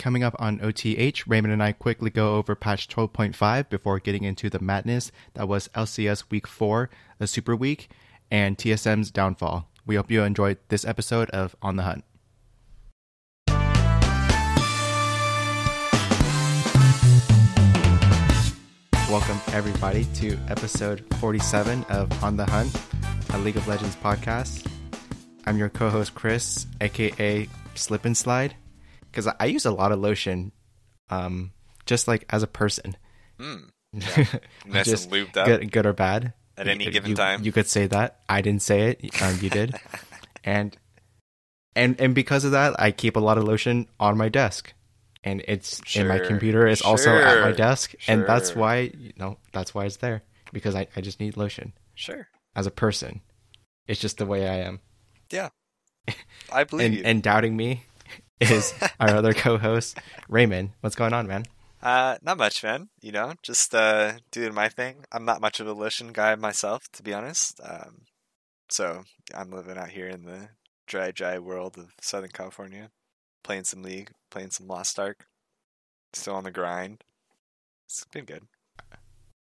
Coming up on OTH, Raymond and I quickly go over patch 12.5 before getting into the madness that was LCS Week 4, the Super Week, and TSM's downfall. We hope you enjoyed this episode of On the Hunt. Welcome, everybody, to episode 47 of On the Hunt, a League of Legends podcast. I'm your co host, Chris, aka Slip and Slide because I, I, use a lot of lotion, um, just like as a person. Mm, yeah. nice just lubed up. Good, good or bad. At any you, given you, time, you could say that. I didn't say it. Um, you did, and and and because of that, I keep a lot of lotion on my desk, and it's sure, in my computer. It's sure, also at my desk, sure. and that's why you know that's why it's there because I I just need lotion. Sure. As a person, it's just the way I am. Yeah, I believe and, you. And doubting me is our other co-host Raymond. What's going on, man? Uh, not much, man. You know, just uh, doing my thing. I'm not much of a lotion guy myself, to be honest. Um, so I'm living out here in the dry, dry world of Southern California, playing some League, playing some Lost Ark. Still on the grind. It's been good.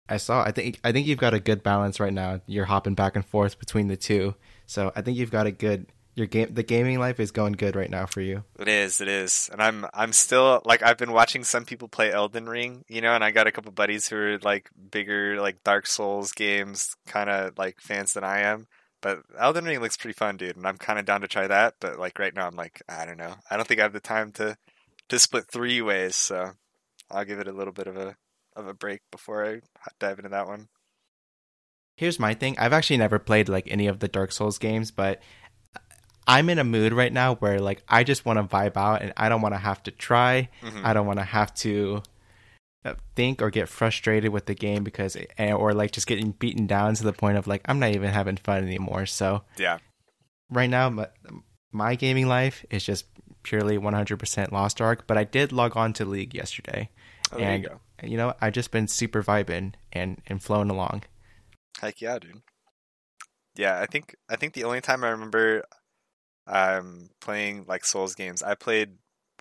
I saw. I think. I think you've got a good balance right now. You're hopping back and forth between the two, so I think you've got a good your game the gaming life is going good right now for you. It is, it is. And I'm I'm still like I've been watching some people play Elden Ring, you know, and I got a couple buddies who are like bigger like Dark Souls games kind of like fans than I am. But Elden Ring looks pretty fun, dude, and I'm kind of down to try that, but like right now I'm like I don't know. I don't think I have the time to to split three ways, so I'll give it a little bit of a of a break before I dive into that one. Here's my thing. I've actually never played like any of the Dark Souls games, but I'm in a mood right now where like I just want to vibe out and I don't want to have to try. Mhm. I don't want to have to uh, think or get frustrated with the game because eh, or like just getting beaten down to the point of like I'm not even having fun anymore. So Yeah. right now my, my gaming life is just purely 100% Lost Ark, but I did log on to League yesterday. Oh, there and you go. you know, I've just been super vibing and and flowing along. Heck yeah, dude. Yeah, I think I think the only time I remember um playing like Souls games, I played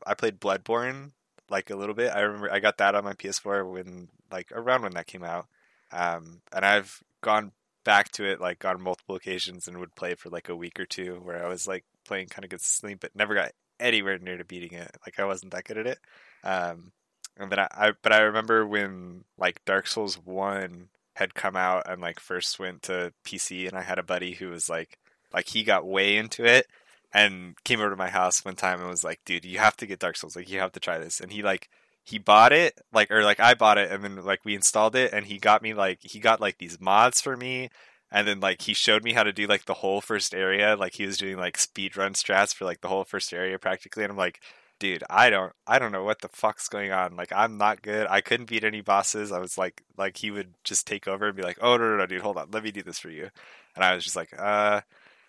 I played Bloodborne like a little bit. I remember I got that on my PS4 when like around when that came out. Um and I've gone back to it like on multiple occasions and would play for like a week or two where I was like playing kind of good sleep but never got anywhere near to beating it. Like I wasn't that good at it. Um and then I, I but I remember when like Dark Souls 1 had come out and like first went to PC and I had a buddy who was like like he got way into it and came over to my house one time and was like, dude, you have to get Dark Souls. Like you have to try this. And he like he bought it, like or like I bought it and then like we installed it and he got me like he got like these mods for me. And then like he showed me how to do like the whole first area. Like he was doing like speed run strats for like the whole first area practically. And I'm like dude i don't i don't know what the fuck's going on. Like i'm not good. I couldn't beat any bosses. I was like like he would just take over and be like oh no no no dude hold on. Let me do this for you. And i was just like uh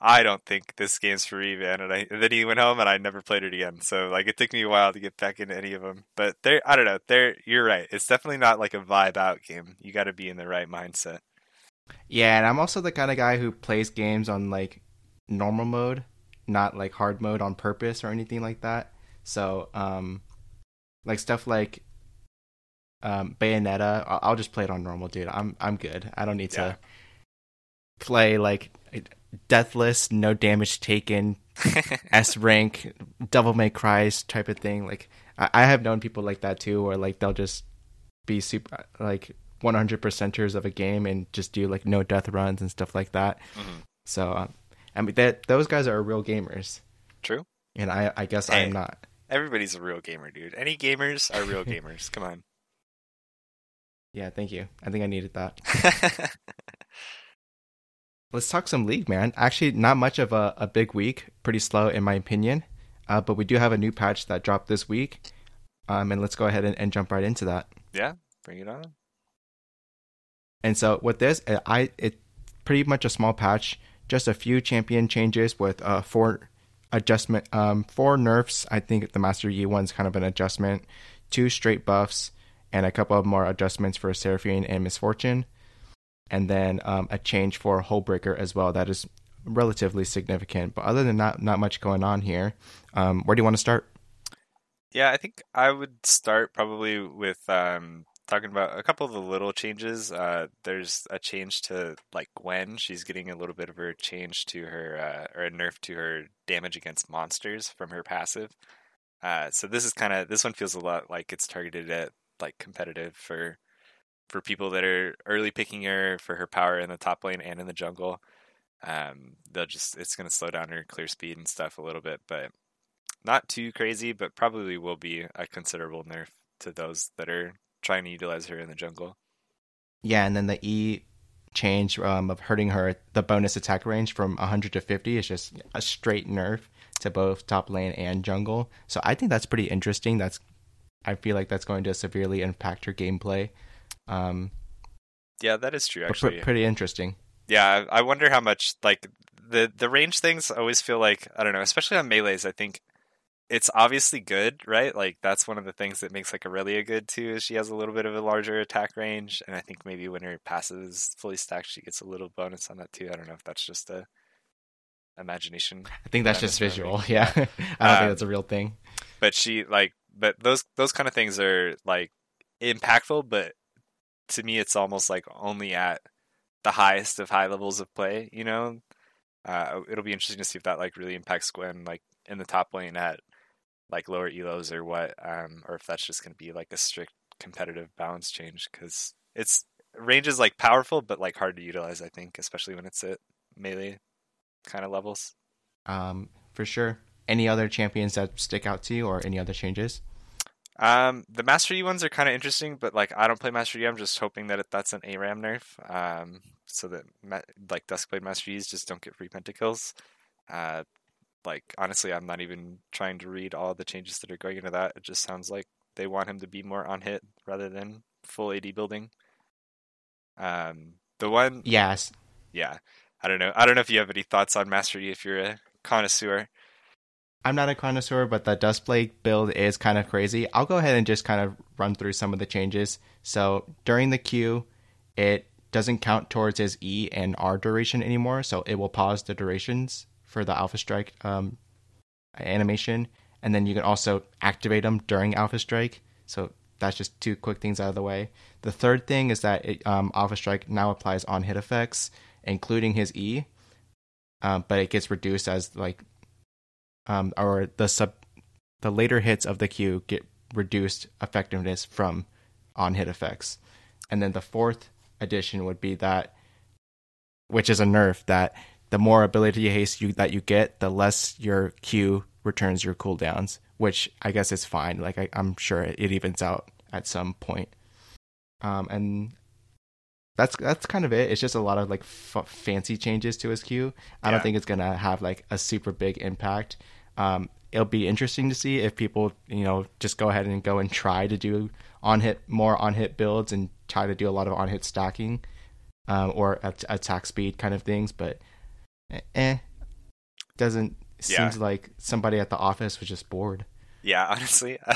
i don't think this game's for me man and, I, and then he went home and i never played it again so like it took me a while to get back into any of them but they're i don't know they're you're right it's definitely not like a vibe out game you got to be in the right mindset Yeah, and I'm also the kind of guy who plays games on like normal mode, not like hard mode on purpose or anything like that. So, um, like stuff like um, Bayonetta, I'll, I'll just play it on normal, dude. I'm I'm good. I don't need Yeah. to play like deathless, no damage taken, S rank, Devil May Cries type of thing. Like I, I have known people like that too, where like they'll just be super like 100 percenters of a game and just do like no death runs and stuff like that. Mhm. So um, I mean that those guys are real gamers, true and I I guess Hey. I'm not. everybody's a real gamer dude any gamers are real gamers come on Yeah, thank you. I think I needed that. Let's talk some league, man. Actually, not much of a, a big week. Pretty slow, in my opinion. Uh, but we do have a new patch that dropped this week. Um, and let's go ahead and, and jump right into that. yeah bring it on And so with this, I it pretty much a small patch, just a few champion changes with uh four adjustment, um four nerfs. I think the Master Yi one's kind of an adjustment, two straight buffs, and a couple of more adjustments for Seraphine and Miss Fortune, and then um, a change for Hullbreaker as well. That is relatively significant. But other than that, not much going on here. Um, where do you want to start? Yeah, I think I would start probably with um, talking about a couple of the little changes. Uh, there's a change to like Gwen. She's getting a little bit of a change to her uh, or a nerf to her damage against monsters from her passive. Uh, so this is kind of this one feels a lot like it's targeted at like competitive for for people that are early picking her for her power in the top lane and in the jungle. Um, they'll just it's going to slow down her clear speed and stuff a little bit, but not too crazy. But probably will be a considerable nerf to those that are trying to utilize her in the jungle. Yeah, and then the E change um, of hurting her the bonus attack range from 100 to 50 is just a straight nerf to both top lane and jungle. So I think that's pretty interesting. That's I feel like that's going to severely impact her gameplay. Um, yeah, that is true. Actually, pretty interesting. Yeah, I wonder how much like the the range things always feel like I don't know, especially on melee's. I think it's obviously good, right? Like that's one of the things that makes like Irelia good too. Is she has a little bit of a larger attack range, and I think maybe when her passive is fully stacked, she gets a little bonus on that too. I don't know if that's just a imagination. I think that's just visual. Yeah, I don't um, think that's a real thing. But she like, but those those kind of things are like impactful, but to me, it's almost like only at the highest of high levels of play. You know, uh, it'll be interesting to see if that like really impacts Gwen like in the top lane at like lower elos or what, um, or if that's just going to be like a strict competitive balance change because it's range is like powerful but like hard to utilize. I think, especially when it's at melee kind of levels. Um, for sure. Any other champions that stick out to you, or any other changes? Um, the Master Yi ones are kind of interesting, but like I don't play Master Yi. I'm just hoping that it, that's an ARAM nerf, um, so that like Duskblade Master Yis just don't get free pentakills. Uh, like honestly, I'm not even trying to read all the changes that are going into that. It just sounds like they want him to be more on hit rather than full AD building. Um, the one, yes, yeah. I don't know. I don't know if you have any thoughts on Master Yi if you're a connoisseur. I'm not a connoisseur, but the Duskblade build is kind of crazy. I'll go ahead and just kind of run through some of the changes. So during the queue, it doesn't count towards his E and R duration anymore, so it will pause the durations for the Alpha Strike um, animation, and then you can also activate them during Alpha Strike. So that's just two quick things out of the way. The third thing is that it, um, Alpha Strike now applies on hit effects, including his E, um, but it gets reduced as like, um, or the sub, the later hits of the Q get reduced effectiveness from on hit effects, and then the fourth addition would be that, which is a nerf that the more ability haste you that you get, the less your Q returns your cooldowns, which I guess is fine. Like I, am sure it evens out at some point. Um, and that's that's kind of it. It's just a lot of like f- fancy changes to his I yeah. don't think it's gonna have like a super big impact. Um, it'll be interesting to see if people you know just go ahead and go and try to do on hit more on hit builds and try to do a lot of on hit stacking um, or at- attack speed kind of things. But eh, doesn't yeah. seems like somebody at the office was just bored. Yeah, honestly,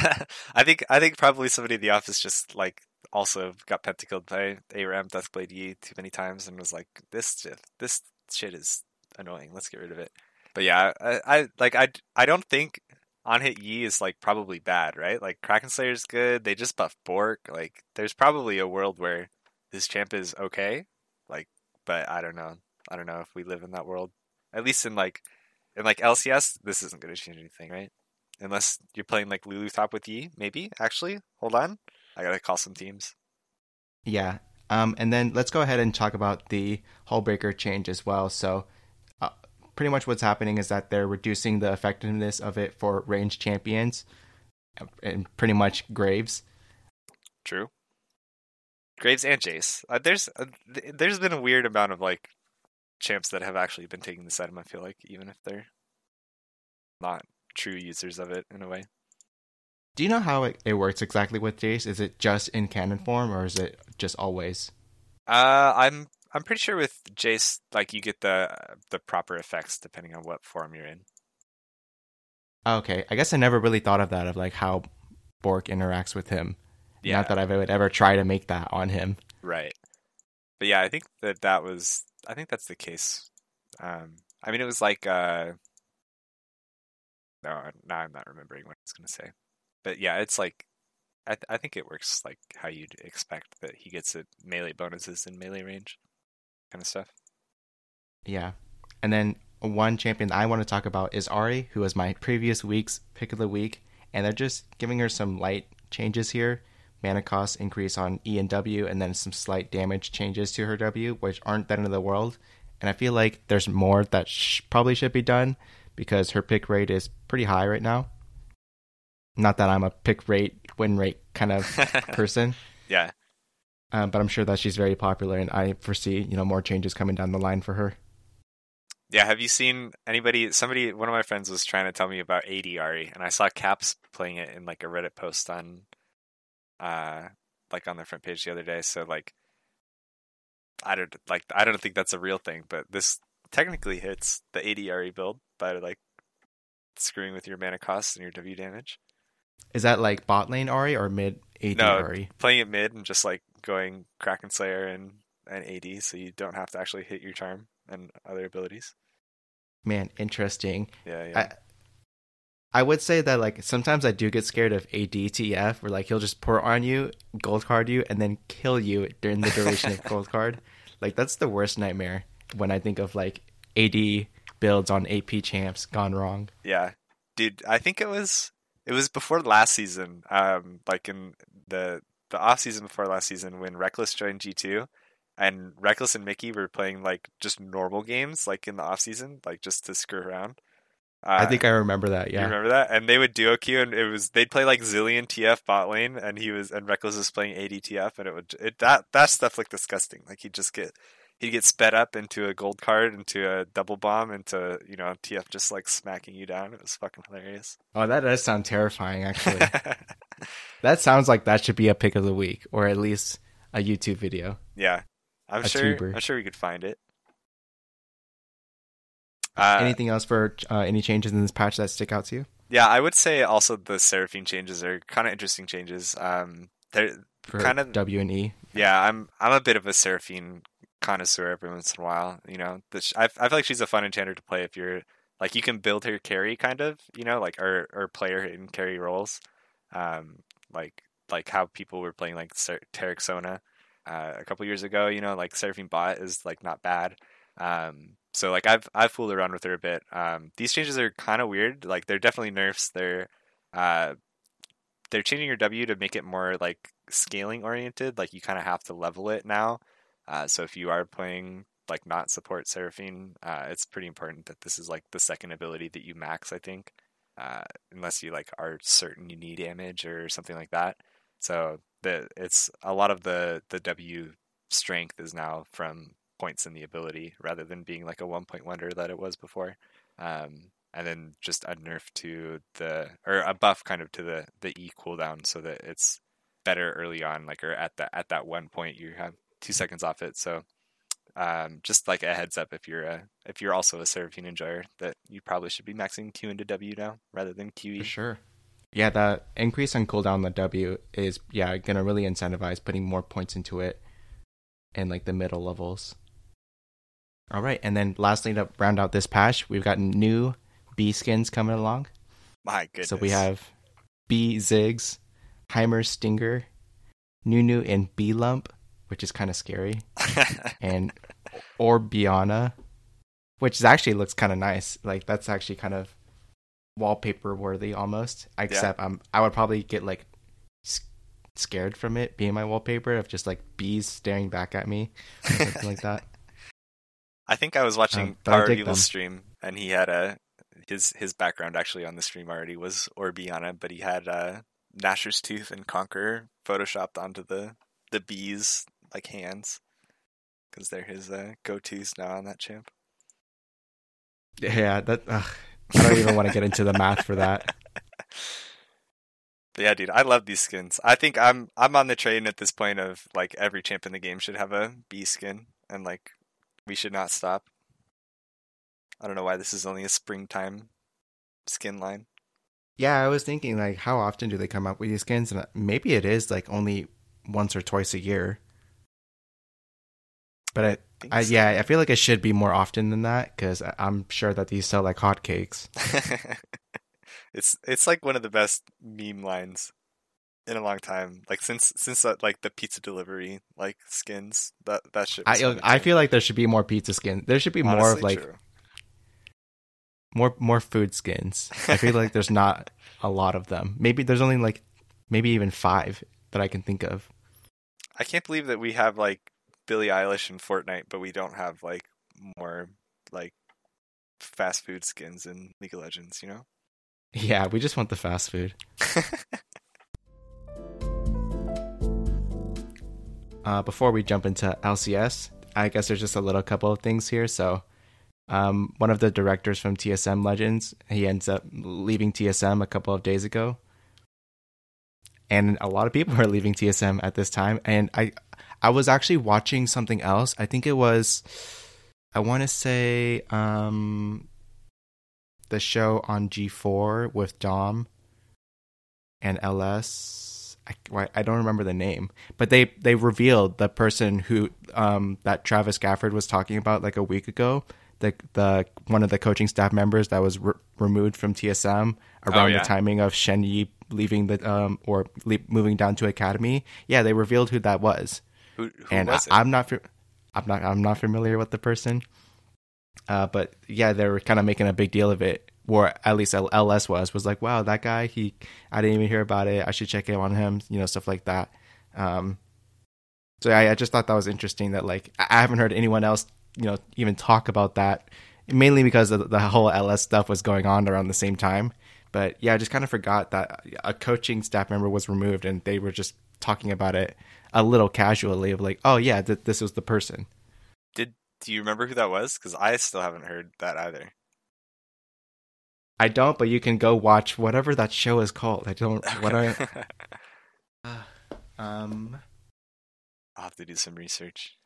I think I think probably somebody at the office just like also got pentakilled by ARAM Deathblade Yi too many times and was like, this shit, this shit is annoying. Let's get rid of it. But yeah, I, I like I I don't think on hit Yi is like probably bad, right? Like Kraken Slayer is good. They just buffed Bork. Like there's probably a world where this champ is okay. Like, but I don't know. I don't know if we live in that world. At least in like in like LCS, this isn't going to change anything, right? Unless you're playing like Lulu top with Yi, maybe. Actually, hold on, I gotta call some teams. Yeah, um, and then let's go ahead and talk about the Hullbreaker change as well. So, uh, pretty much what's happening is that they're reducing the effectiveness of it for ranged champions, and pretty much Graves. True. Graves and Jace. Uh, there's uh, there's been a weird amount of like champs that have actually been taking this item. I feel like even if they're not true users of it in a way. Do you know how it, it works exactly with Jace? Is it just in cannon form, or is it just always? Uh, I'm I'm pretty sure with Jace, like you get the the proper effects depending on what form you're in. Okay, I guess I never really thought of that of like how Bork interacts with him. Yeah. Not that I would ever try to make that on him. Right. But yeah, I think that that was I think that's the case. Um, I mean, it was like uh, no, now I'm not remembering what I was going to say. But yeah, it's like I th- I think it works like how you'd expect that he gets it melee bonuses in melee range, kind of stuff. Yeah, and then one champion I want to talk about is Ahri, who was my previous week's pick of the week, and they're just giving her some light changes here. Mana cost increase on E and W, and then some slight damage changes to her W, which aren't that end of the world. And I feel like there's more that sh- probably should be done because her pick rate is pretty high right now. Not that I'm a pick rate, win rate kind of person, yeah, um, but I'm sure that she's very popular, and I foresee you know more changes coming down the line for her. yeah. Have you seen anybody? Somebody, one of my friends was trying to tell me about AD Ahri, and I saw Caps playing it in like a Reddit post on, uh, like on their front page the other day. So like, I don't like I don't think that's a real thing, but this technically hits the AD Ahri build by like screwing with your mana costs and your W damage. Is that like bot lane Ahri or mid AD No. Ahri? playing it mid and just like going Kraken Slayer and and AD, so you don't have to actually hit your charm and other abilities. Man, interesting. Yeah, yeah, I would say that like sometimes I do get scared of ADTF, where like he'll just pour on you, gold card you, and then kill you during the duration of gold card. Like that's the worst nightmare when I think of like AD builds on AP champs gone wrong. yeah. Dude, I think it was it was before last season. Um, like in the the off season before last season when Rekkles joined G two, and Rekkles and Mickey were playing like just normal games, like in the off season, like just to screw around. Uh, I think I remember that. Yeah. You remember that? And they would duo queue, and it was they'd play like Zilean TF bot lane, and he was and Rekkles was playing ADTF, and it would it that that stuff looked disgusting. Like he'd just get he'd get sped up into a gold card, into a double bomb, into you know TF just like smacking you down. It was fucking hilarious. Oh, that does sound terrifying. Actually, that sounds like that should be a pick of the week, or at least a YouTube video. yeah, I'm A sure. tuber. I'm sure we could find it. Uh, Anything else for uh, any changes in this patch that stick out to you? yeah, I would say also the Seraphine changes are kind of interesting changes. Um, they're For Kind of- W and E. Yeah, I'm I'm a bit of a Seraphine connoisseur every once in a while. You know, sh- I I feel like she's a fun enchanter to play if you're like you can build her carry kind of, you know, like or or play her in carry roles, um, like like how people were playing like Ser- Terexona uh, a couple years ago. You know, like Seraphine bot is like not bad. Um, so like I've I've fooled around with her a bit. Um, these changes are kind of weird. Like they're definitely nerfs. They're uh, they're changing your W to make it more like scaling oriented. Like you kind of have to level it now. Uh, so if you are playing like not support Seraphine, uh, it's pretty important that this is like the second ability that you max. I think, uh, unless you like are certain you need damage or something like that. So the it's a lot of the the W strength is now from points in the ability rather than being like a one point wonder that it was before. Um, and then just a nerf to the or a buff kind of to the the E cooldown so that it's better early on, like or at that at that one point you have two seconds off it. So um, just like a heads up if you're a if you're also a Seraphine enjoyer that you probably should be maxing Q into W now rather than QE. For sure. Yeah, the increase on cooldown on the W is yeah gonna really incentivize putting more points into it in like the middle levels. All right, and then lastly to round out this patch, we've got new B skins coming along. My goodness. So we have B Ziggs, Heimerstinger, Nunu and Beelump, which is kind of scary, and Orbeeanna, which is actually looks kind of nice. Like that's actually kind of wallpaper worthy almost. Except I'm I would probably get like scared from it being my wallpaper of just like bees staring back at me, or something like that. I think I was watching Um, Power Evil's stream, and he had a his his background actually on the stream already was Orbeeanna, but he had uh, Nashor's tooth and Conqueror photoshopped onto the the bees like hands because they're his uh, go tos now on that champ. Yeah, that ugh, I don't even want to get into the math for that. But yeah, dude, I love these skins. I think I'm I'm on the train at this point of like every champ in the game should have a bee skin, and like we should not stop. I don't know why this is only a springtime skin line. Yeah, I was thinking like how often do they come up with these skins? And maybe it is like only once or twice a year. But I, I yeah, I feel like it should be more often than that because I'm sure that these sell like hotcakes. It's it's like one of the best meme lines in a long time. Like since since uh, like the pizza delivery like skins that that shit. I I feel like there should be more pizza skins. There should be more of like true. more more food skins. I feel like there's not a lot of them. Maybe there's only like maybe even five that I can think of. I can't believe that we have like Billie Eilish in Fortnite, but we don't have like more like fast food skins in League of Legends. You know. Yeah, we just want the fast food. Uh, before we jump into LCS, I guess there's just a little couple of things here. So, um, one of the directors from TSM Legends, he ends up leaving TSM a couple of days ago, and a lot of people are leaving TSM at this time. And I, I was actually watching something else. I think it was, I want to say, um, the show on G4 with Dom and LS. I, I don't remember the name, but they they revealed the person who um that Travis Gafford was talking about like a week ago. The the one of the coaching staff members that was re- removed from TSM around yeah. the timing of Shen Yi leaving the um or le- moving down to academy. Yeah, they revealed who that was Who, who and was it? I, I'm not, I'm not, I'm not familiar with the person. Uh, but yeah, they were kind of making a big deal of it. Or at least LS was was like, wow, that guy. He, I didn't even hear about it. I should check in on him. You know, stuff like that. Um, so I, I just thought that was interesting. That like I I haven't heard anyone else, you know, even talk about that. Mainly because of the whole LS stuff was going on around the same time. But yeah, I just kind of forgot that a coaching staff member was removed, and they were just talking about it a little casually of like, oh yeah, th- this was the person. Did do you remember who that was? Because I still haven't heard that either. I don't, but you can go watch whatever that show is called. I don't. What I um. I'll have to do some research.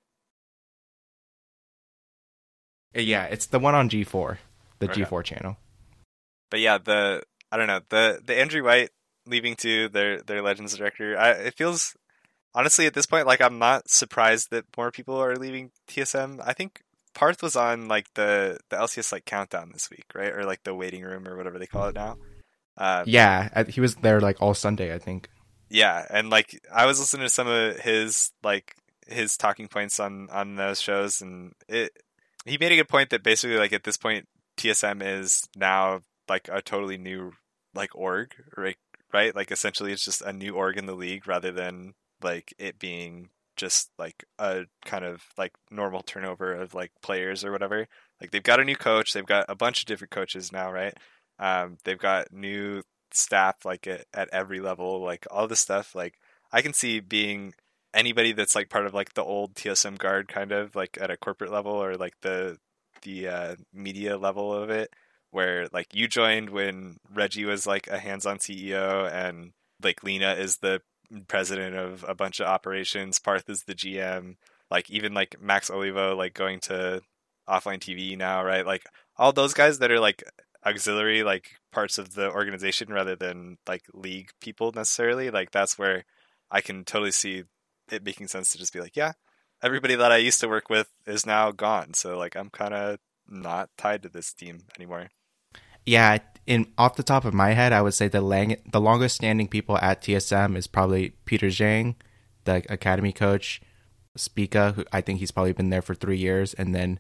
Yeah, it's the one on G four, the Okay. G four channel. But yeah, the I don't know the the Andrew White leaving to their their Legends director. I, it feels honestly at this point like I'm not surprised that more people are leaving TSM. I think Parth was on like the the LCS like countdown this week, right? Or like the waiting room or whatever they call it now. Uh, Yeah, he was there like all Sunday, I think. Yeah, and like I was listening to some of his like his talking points on on those shows, and it he made a good point that basically like at this point TSM is now like a totally new like org, right? Right? Like essentially it's just a new org in the league rather than like it being just like a kind of like normal turnover of like players or whatever. Like they've got a new coach, they've got a bunch of different coaches now, right? Um, they've got new staff like at, at every level, like all this stuff. Like I can see being anybody that's like part of like the old TSM guard kind of like at a corporate level or like the the uh, media level of it where like you joined when Reggie was like a hands-on CEO and like Leena is the president of a bunch of operations, Parth is the GM, like even like Max Olivo like going to offline TV now, right? Like all those guys that are like auxiliary like parts of the organization rather than like league people necessarily, like that's where I can totally see it making sense to just be like, yeah, everybody that I used to work with is now gone. So like I'm kind of not tied to this team anymore. Yeah, in off the top of my head, I would say the lang- the longest standing people at TSM is probably Peter Zhang, the academy coach, Spica, who I think he's probably been there for three years, and then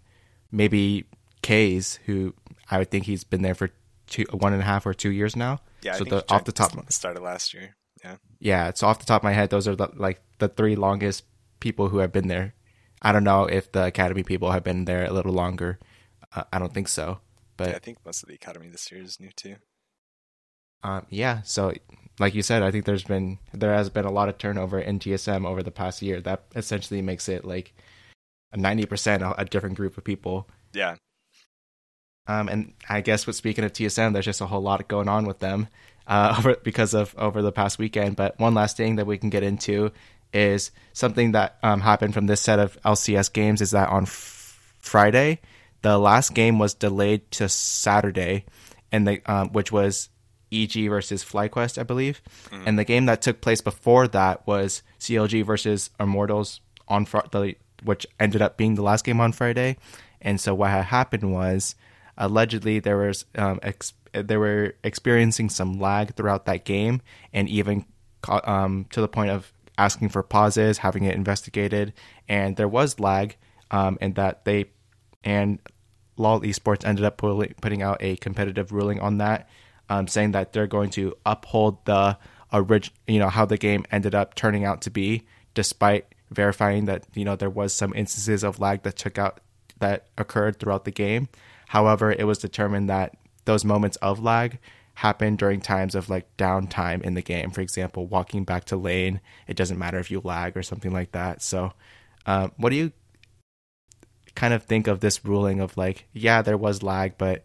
maybe Kays, who I would think he's been there for two, one and a half or two years now. Yeah, I so think the off the top, started last year. Yeah, yeah. So off the top of my head, those are the, like the three longest people who have been there. I don't know if the academy people have been there a little longer. Uh, I don't think so, but I think most of the academy this year is new too. Um, yeah, so like you said, I think there's been there has been a lot of turnover in TSM over the past year. That essentially makes it like a ninety percent a different group of people. Yeah, Um, and I guess with speaking of TSM, there's just a whole lot going on with them uh, over because of over the past weekend. But one last thing that we can get into is something that um, happened from this set of LCS games is that on f- Friday, the last game was delayed to Saturday, and the um, which was EG versus FlyQuest, I believe. And the game that took place before that was CLG versus Immortals on fr- the which ended up being the last game on Friday. And so what had happened was allegedly there was um, ex- they were experiencing some lag throughout that game, and even um, to the point of asking for pauses, having it investigated, and there was lag, um, and that they and LOL Esports ended up putting out a competitive ruling on that, um, saying that they're going to uphold the original, you know, how the game ended up turning out to be, despite verifying that you know there was some instances of lag that took out that occurred throughout the game. However, it was determined that those moments of lag happen during times of like downtime in the game. For example, walking back to lane, it doesn't matter if you lag or something like that. So, um, what do you kind of think of this ruling of like, yeah, there was lag, but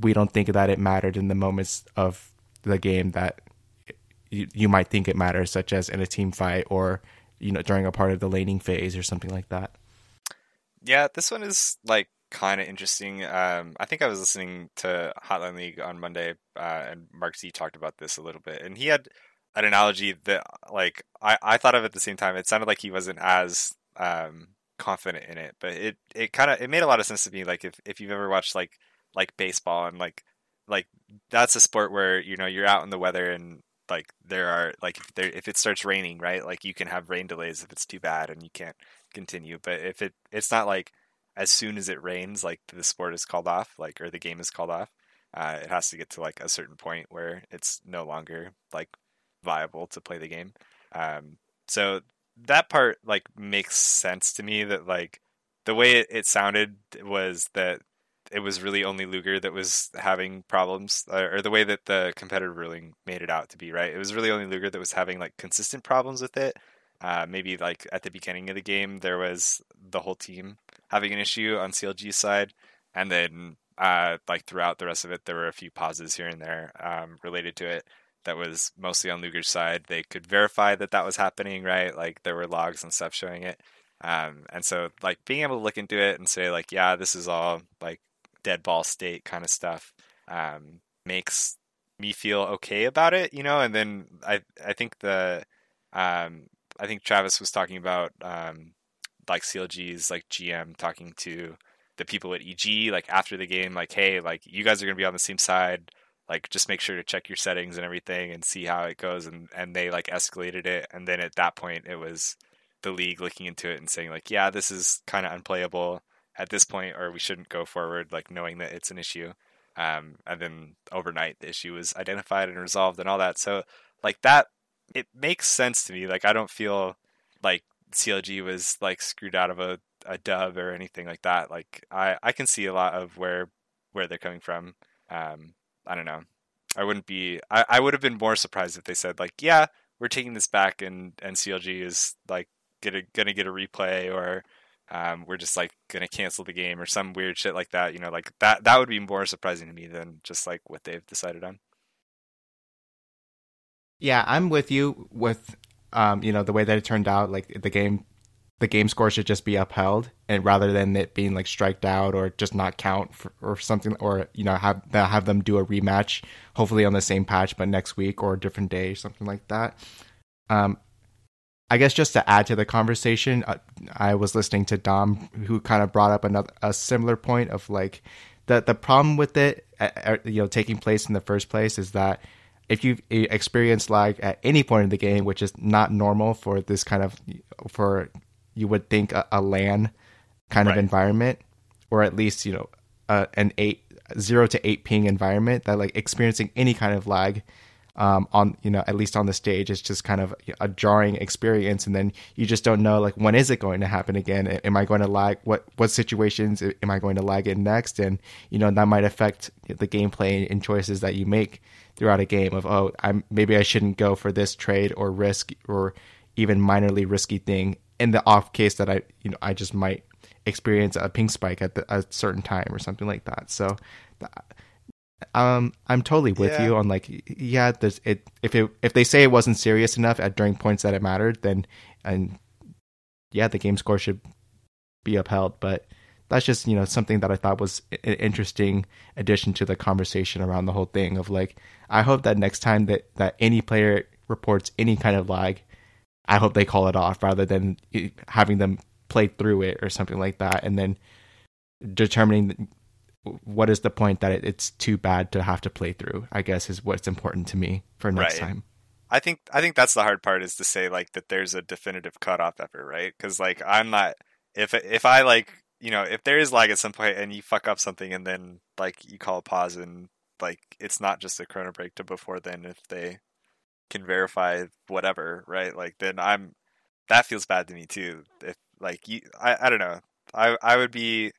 we don't think that it mattered in the moments of the game that you, you might think it matters, such as in a team fight or you know during a part of the laning phase or something like that. Yeah, this one is like kind of interesting. Um, I think I was listening to Hotline League on Monday, uh, and Mark Z talked about this a little bit, and he had an analogy that like I, I thought of at the same time. It sounded like he wasn't as um, confident in it, but it it kind of it made a lot of sense to me. Like if if you've ever watched like like baseball and like like that's a sport where you know you're out in the weather and like there are like if there if it starts raining right like you can have rain delays if it's too bad and you can't continue but if it it's not like as soon as it rains like the sport is called off like or the game is called off uh, it has to get to like a certain point where it's no longer like viable to play the game um, so that part like makes sense to me that like the way it, it sounded was that it was really only Luger that was having problems, or the way that the competitive ruling made it out to be, right? It was really only Luger that was having like consistent problems with it. Uh, maybe like at the beginning of the game, there was the whole team having an issue on CLG's side, and then uh, like throughout the rest of it, there were a few pauses here and there um, related to it. That was mostly on Luger's side. They could verify that that was happening, right? Like there were logs and stuff showing it. Um, and so like being able to look into it and say like, yeah, this is all like dead ball state kind of stuff um, makes me feel okay about it, you know. And then I I think the um, I think Travis was talking about um, like CLG's like GM talking to the people at EG like after the game, like hey, like you guys are gonna be on the same side. Like just make sure to check your settings and everything and see how it goes. And and they like escalated it. And then at that point, it was the league looking into it and saying like, yeah, this is kind of unplayable at this point, or we shouldn't go forward, like knowing that it's an issue. Um, and then overnight, the issue was identified and resolved, and all that. So, like that, it makes sense to me. Like I don't feel like CLG was like screwed out of a, a dub or anything like that. Like I, I can see a lot of where where they're coming from. Um, I don't know. I wouldn't be. I, I would have been more surprised if they said like, yeah, we're taking this back, and and CLG is like gonna gonna get a replay or um, we're just like gonna cancel the game or some weird shit like that. You know, like that that would be more surprising to me than just like what they've decided on. Yeah, I'm with you with um, you know the way that it turned out. Like the game, the game score should just be upheld, and rather than it being like striked out or just not count for, or something, or you know have have them do a rematch, hopefully on the same patch but next week or a different day, or something like that. Um, I guess just to add to the conversation, uh, I was listening to Dom, who kind of brought up another a similar point of like the the problem with it, uh, you know, taking place in the first place is that if you experience lag at any point in the game, which is not normal for this kind of for you would think a, a LAN kind right. of environment, or at least you know uh, an eight zero to eight ping environment that like experiencing any kind of lag um, on you know at least on the stage it's just kind of a jarring experience. And then you just don't know like when is it going to happen again? Am i going to lag? What what situations am i going to lag in next? And you know that might affect the gameplay and choices that you make throughout a game of oh i'm maybe i shouldn't go for this trade or risk or even minorly risky thing in the off case that i you know i just might experience a ping spike at the, a certain time or something like that so um, I'm totally with yeah. you on like, yeah, there's it. If it if they say it wasn't serious enough at during points that it mattered, then and yeah, the game score should be upheld. But that's just you know something that I thought was an interesting addition to the conversation around the whole thing of like, I hope that next time that that any player reports any kind of lag, I hope they call it off rather than having them play through it or something like that, and then determining what is the point that it's too bad to have to play through? I guess is what's important to me for next Right. time. I think I think that's the hard part is to say like that there's a definitive cutoff ever, right? Because like I'm not if if I like you know if there is lag at some point and you fuck up something and then like you call a pause and like it's not just a chrono break to before then if they can verify whatever, right? Like then I'm that feels bad to me too. If like you I I don't know. I I would be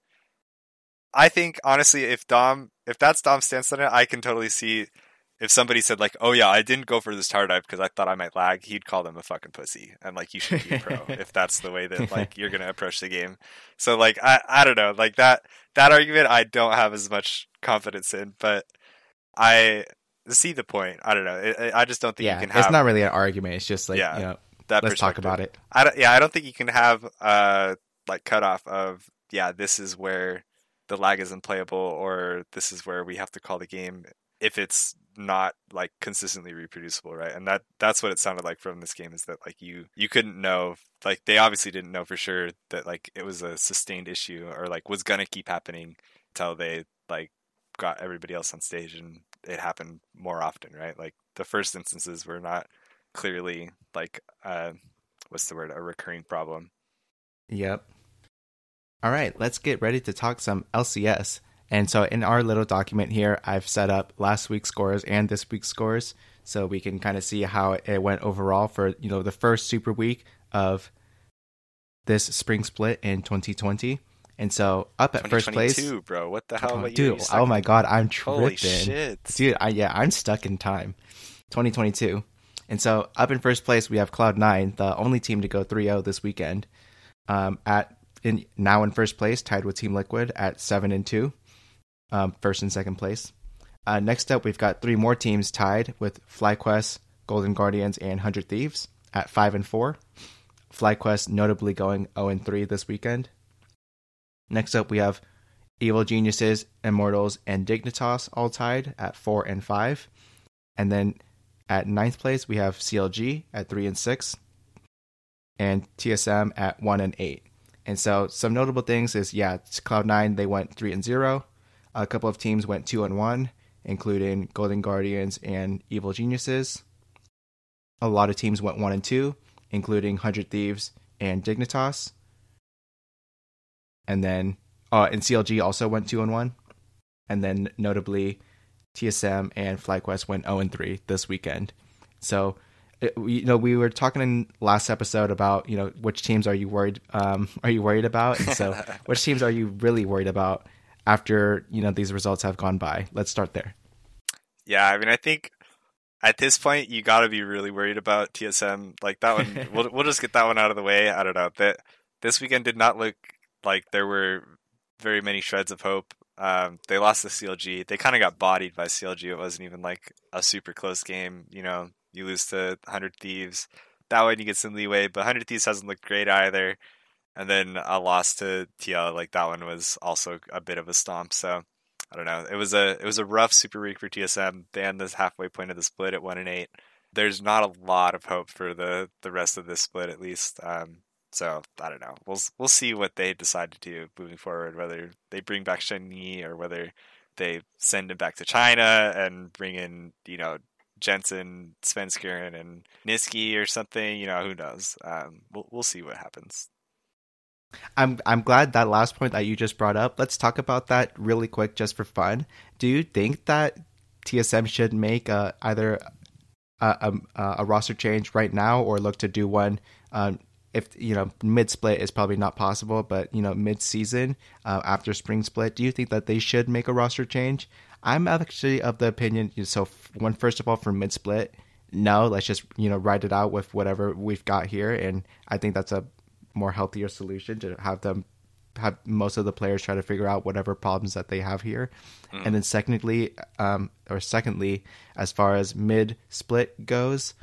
I think honestly if Dom if that's Dom's stance on it, I can totally see if somebody said like, "Oh yeah, I didn't go for this tower dive because I thought I might lag," he'd call them a fucking pussy, and like you should be a pro if that's the way that like you're gonna approach the game. So like I I don't know like that that argument I don't have as much confidence in, but I see the point. I don't know. I, I just don't think Yeah, you can have it's not really an argument. It's just like Yeah, you know, that. let's talk about it. I don't, yeah, I don't think you can have uh like cutoff of yeah, this is where the lag is unplayable, or this is where we have to call the game if it's not like consistently reproducible, right? And that that's what it sounded like from this game is that like you you couldn't know like they obviously didn't know for sure that like it was a sustained issue or like was gonna keep happening until they like got everybody else on stage and it happened more often, right? Like the first instances were not clearly like uh what's the word a recurring problem Yep. All right, let's get ready to talk some LCS. And so in our little document here, I've set up last week's scores and this week's scores so we can kind of see how it went overall for, you know, the first super week of this spring split in 2020. And so up at first place, 2022 bro what the hell Oh, what year are dude, oh my god, I'm tripping. holy shit Dude, I, yeah, I'm stuck in time. 2022. And so up in first place, we have Cloud9, the only team to go 3-0 this weekend. Um, at in now in first place, tied with Team Liquid at 7 and 2. Um, first and second place. Uh, next up, we've got three more teams tied with FlyQuest, Golden Guardians, and 100 Thieves at 5 and 4. FlyQuest notably going 0 and 3 this weekend. Next up, we have Evil Geniuses, Immortals, and Dignitas all tied at 4 and 5. And then at ninth place, we have CLG at 3 and 6. And TSM at 1 and 8. And so some notable things is yeah, it's Cloud9 they went 3 and 0. A couple of teams went 2 and 1, including Golden Guardians and Evil Geniuses. A lot of teams went 1 and 2, including 100 Thieves and Dignitas. And then uh and CLG also went 2 and 1. And then notably TSM and FlyQuest went 0 and 3 this weekend. So it, you know we were talking in last episode about you know which teams are you worried um, are you worried about? And so which teams are you really worried about after you know these results have gone by? Let's start there. Yeah i mean i think at this point you got to be really worried about tsm like that one we'll, we'll just get that one out of the way. I don't know. That this weekend did not look like there were very many shreds of hope um, they lost the clg they kind of got bodied by clg it wasn't even like a super close game you know you lose to 100 thieves that one you get some leeway but 100 thieves hasn't looked great either and then a loss to TL, like that one was also a bit of a stomp. So I don't know. It was a it was a rough super week for TSM. They end this halfway point of the split at one and eight. There's not a lot of hope for the the rest of this split at least. Um, so I don't know. We'll we'll see what they decide to do moving forward. Whether they bring back Shen Yi or whether they send him back to China and bring in you know Jensen, Svenskeren, and Nisqy or something. You know who knows. Um, we'll we'll see what happens. i'm i'm glad that last point that you just brought up let's talk about that really quick just for fun do you think that tsm should make uh, either a, a, a roster change right now or look to do one um, if you know mid split is probably not possible but you know mid season uh, after spring split do you think that they should make a roster change? I'm actually of the opinion so one first of all for mid split no let's just you know ride it out with whatever we've got here and i think that's a more healthier solution to have them have most of the players try to figure out whatever problems that they have here. And then secondly um, or secondly as far as mid split goes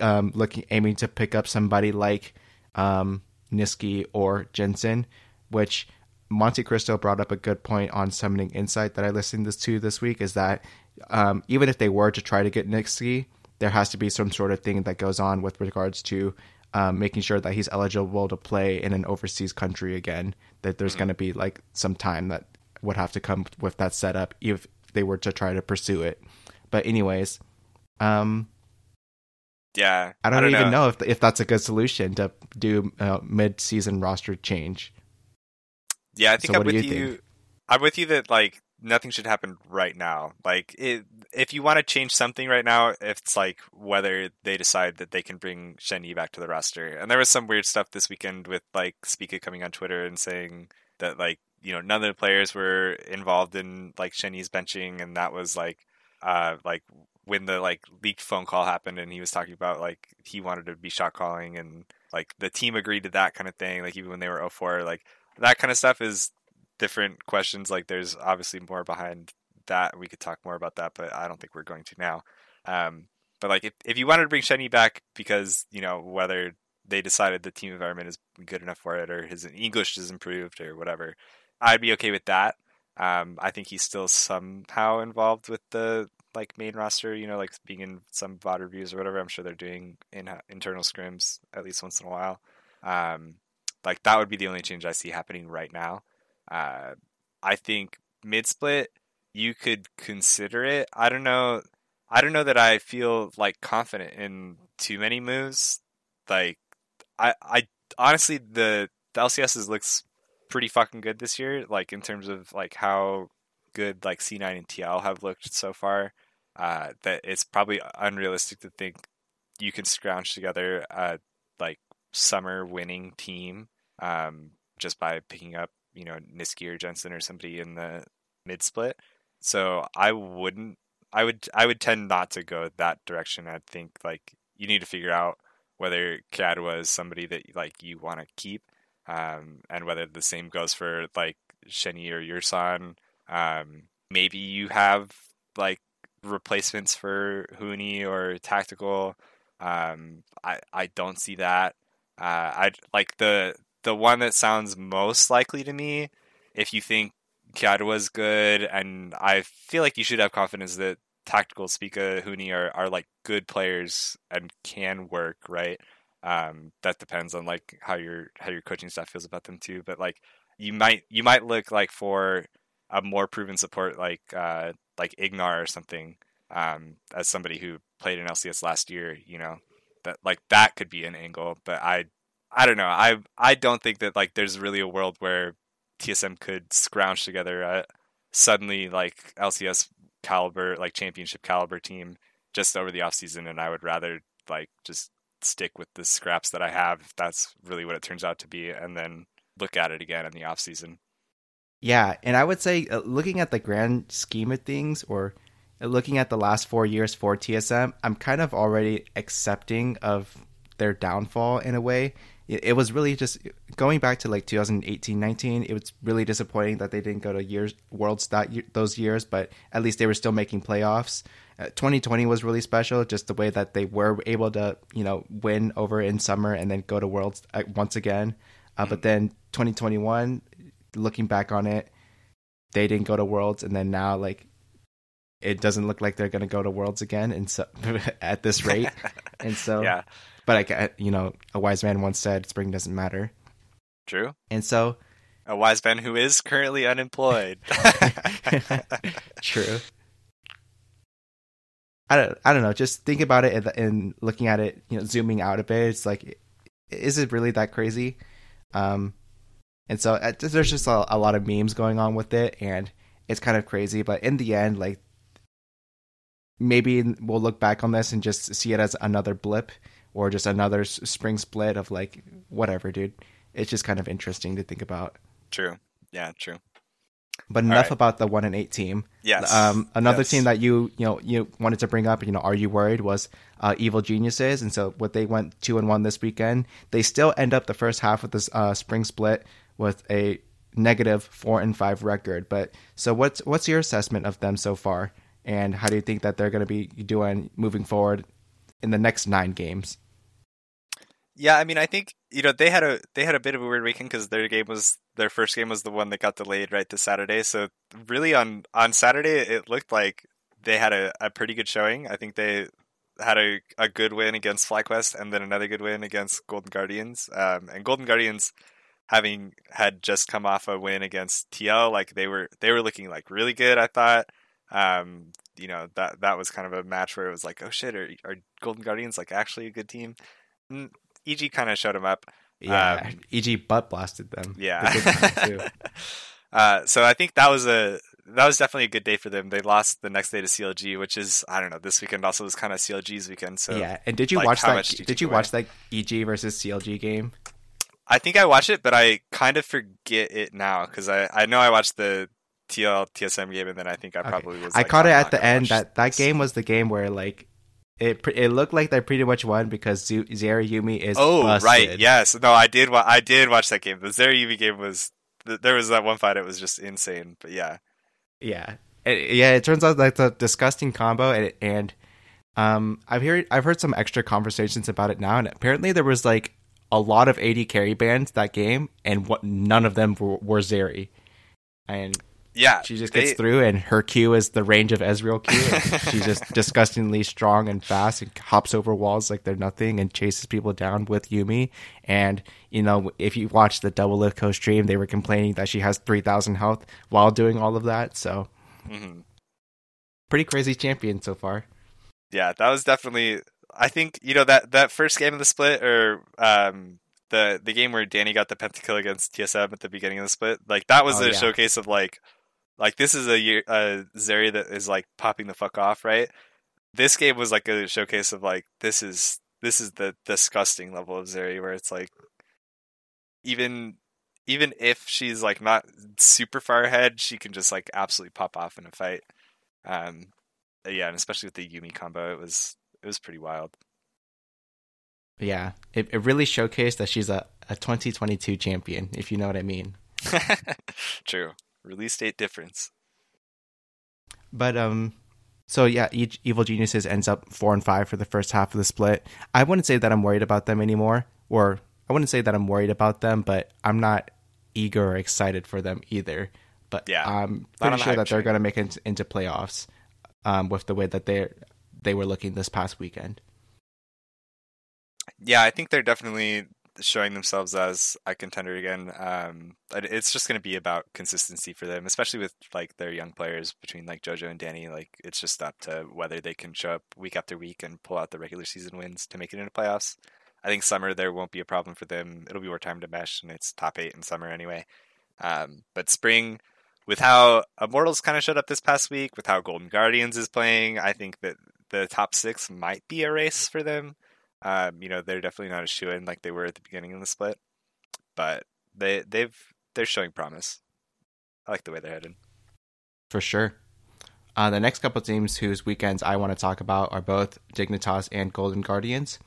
um, looking aiming to pick up somebody like um, Nisqy or Jensen, which Montecristo brought up a good point on Summoning Insight that I listened to this week is that um, even if they were to try to get Nisqy, there has to be some sort of thing that goes on with regards to um, making sure that he's eligible to play in an overseas country again. That there's going to be like some time that would have to come with that setup if they were to try to pursue it. But anyways, um, yeah, I don't, I don't even know. know. if if that's a good solution to do uh, mid season roster change. Yeah, I think So I'm what do with you you. think? I'm with you that like nothing should happen right now. Like it, if you want to change something right now, it's like whether they decide that they can bring Shen Yi back to the roster. And there was some weird stuff this weekend with like Spica coming on Twitter and saying that like you know none of the players were involved in like Shen Yi's benching, and that was like uh like when the like leaked phone call happened and he was talking about like he wanted to be shot calling and like the team agreed to that kind of thing like even when they were 04 like that kind of stuff is different questions. Like there's obviously more behind that. We could talk more about that, but I don't think we're going to now. Um, but like if, if you wanted to bring Shenyi back because, you know, whether they decided the team environment is good enough for it or his English is improved or whatever, I'd be okay with that. Um, I think he's still somehow involved with the like main roster, you know, like being in some VOD reviews or whatever. I'm sure they're doing in internal scrims at least once in a while. Um, like that would be the only change I see happening right now. Uh, I think mid split you could consider it. I don't know. I don't know that I feel like confident in too many moves. Like I, I honestly the the LCSs looks pretty fucking good this year. Like in terms of like how good like C9 and TL have looked so far. Uh, that it's probably unrealistic to think you can scrounge together a like summer winning team um, just by picking up you know Nisqy or Jensen or somebody in the mid split. So I wouldn't. I would. I would tend not to go that direction. I think like you need to figure out whether Kadwa is somebody that like you want to keep, um, and whether the same goes for like Shenyi or Yursan. Um, maybe you have like replacements for Huni or Tactical. Um, I I don't see that. Uh, I like the the one that sounds most likely to me. If you think Kiada was good, and I feel like you should have confidence that Tactical, Spica, Huni are are like good players and can work right. Um, that depends on like how your how your coaching staff feels about them too. But like you might you might look like for a more proven support like uh, like Ignar or something um, as somebody who played in LCS last year. You know that like that could be an angle, but I I don't know. I I don't think that like there's really a world where TSM could scrounge together a suddenly like LCS caliber like championship caliber team just over the off season, and I would rather like just stick with the scraps that I have if that's really what it turns out to be, and then look at it again in the off season. Yeah, and I would say uh, looking at the grand scheme of things, or uh, looking at the last four years for TSM, I'm kind of already accepting of their downfall in a way. It, it was really just going back to like 2018, 19. It was really disappointing that they didn't go to years worlds that year, those years, but at least they were still making playoffs. Uh, 2020 was really special, just the way that they were able to, you know, win over in summer and then go to worlds uh, once again. Uh, But then 2021, looking back on it, they didn't go to worlds, and then now like it doesn't look like they're going to go to worlds again, and so at this rate, and so yeah, but like you know, a wise man once said, "Spring doesn't matter," true. and so A wise man who is currently unemployed. true. I don't, I don't know. Just think about it and, and looking at it, you know, zooming out a bit. It's like, is it really that crazy? Um, and so uh, there's just a, a lot of memes going on with it, and it's kind of crazy. But in the end, like, maybe we'll look back on this and just see it as another blip or just another spring split of like whatever, dude. It's just kind of interesting to think about. true. Yeah, true. But enough right. about the one and eight team. Yes. Um, another Yes. team that you you know you wanted to bring up, you know, are you worried? Was uh, Evil Geniuses, and so what they went two and one this weekend. They still end up the first half of this uh, spring split with a negative four and five record. But so what's what's your assessment of them so far, and how do you think that they're going to be doing moving forward in the next nine games? Yeah, I mean, I think you know they had a they had a bit of a weird weekend because their game was their first game was the one that got delayed right to Saturday. So really on on Saturday it looked like they had a, a pretty good showing. I think they had a, a good win against FlyQuest and then another good win against Golden Guardians. Um, and Golden Guardians having had just come off a win against TL, like they were they were looking like really good. I thought, um, you know that that was kind of a match where it was like, oh shit, are, are Golden Guardians like actually a good team? And EG kind of showed them up. Yeah, Um, EG butt blasted them. Yeah. They did that too. uh, so I think that was a that was definitely a good day for them. They lost the next day to CLG, which is I don't know. This weekend also was kind of CLG's weekend. So yeah, and did you like, watch that? do you Did you watch that EG versus CLG game? I think I watched it, but I kind of forget it now because I I know I watched the TL TSM game, and then I think I Okay. probably was. I like, caught I'm it at the end. That that this. game was the game where like it it looked like they pretty much won because Zeri Yuumi is Oh busted. right, yes. No, I did. wa- I did watch that game. The Zeri Yuumi game was. th- There was that one fight. It was just insane. But yeah, Yeah, It- yeah. It turns out that's a disgusting combo, and, and um, I've heard I've heard some extra conversations about it now, and apparently there was like a lot of AD carry bans that game, and what none of them were, were Zeri, and yeah. she just they- gets through, and her Q is the range of Ezreal Q. she's just disgustingly strong and fast, and hops over walls like they're nothing, and chases people down with Yuumi. And you know, if you watch the Doublelift Co stream, they were complaining that she has three thousand health while doing all of that. So Mhm. pretty crazy champion so far. Yeah, that was definitely. I think you know that that first game of the split, or um, the the game where Danny got the pentakill against TSM at the beginning of the split. Like that was Oh, a yeah. showcase of like, like this is a year a Zeri that is like popping the fuck off, right? This game was like a showcase of like this is this is the disgusting level of Zeri where it's like even even if she's like not super far ahead, she can just like absolutely pop off in a fight. Um, yeah, and especially with the Yuumi combo, it was it was pretty wild. Yeah, it, it really showcased that she's a, a 2022 champion, if you know what I mean. True. Release date difference. But um, so yeah, each Evil Geniuses ends up four and five for the first half of the split. I wouldn't say that I'm worried about them anymore, or I wouldn't say that I'm worried about them, but I'm not eager or excited for them either. But Yeah, I'm pretty sure that they're going to make it into playoffs um, with the way that they they were looking this past weekend. Yeah, I think they're definitely showing themselves as a contender again. Um, it's just going to be about consistency for them, especially with like their young players between like JoJo and Danny. Like it's just up to whether they can show up week after week and pull out the regular season wins to make it into playoffs. I think summer there won't be a problem for them. It'll be more time to mesh, and it's top eight in summer anyway. Um, but spring, with how Immortals kind of showed up this past week, with how Golden Guardians is playing, I think that the top six might be a race for them. Um, you know, they're definitely not a shoe in like they were at the beginning of the split, but they they've they're showing promise. I like the way they're headed. For sure. Uh, the next couple teams whose weekends I want to talk about are both Dignitas and Golden Guardians,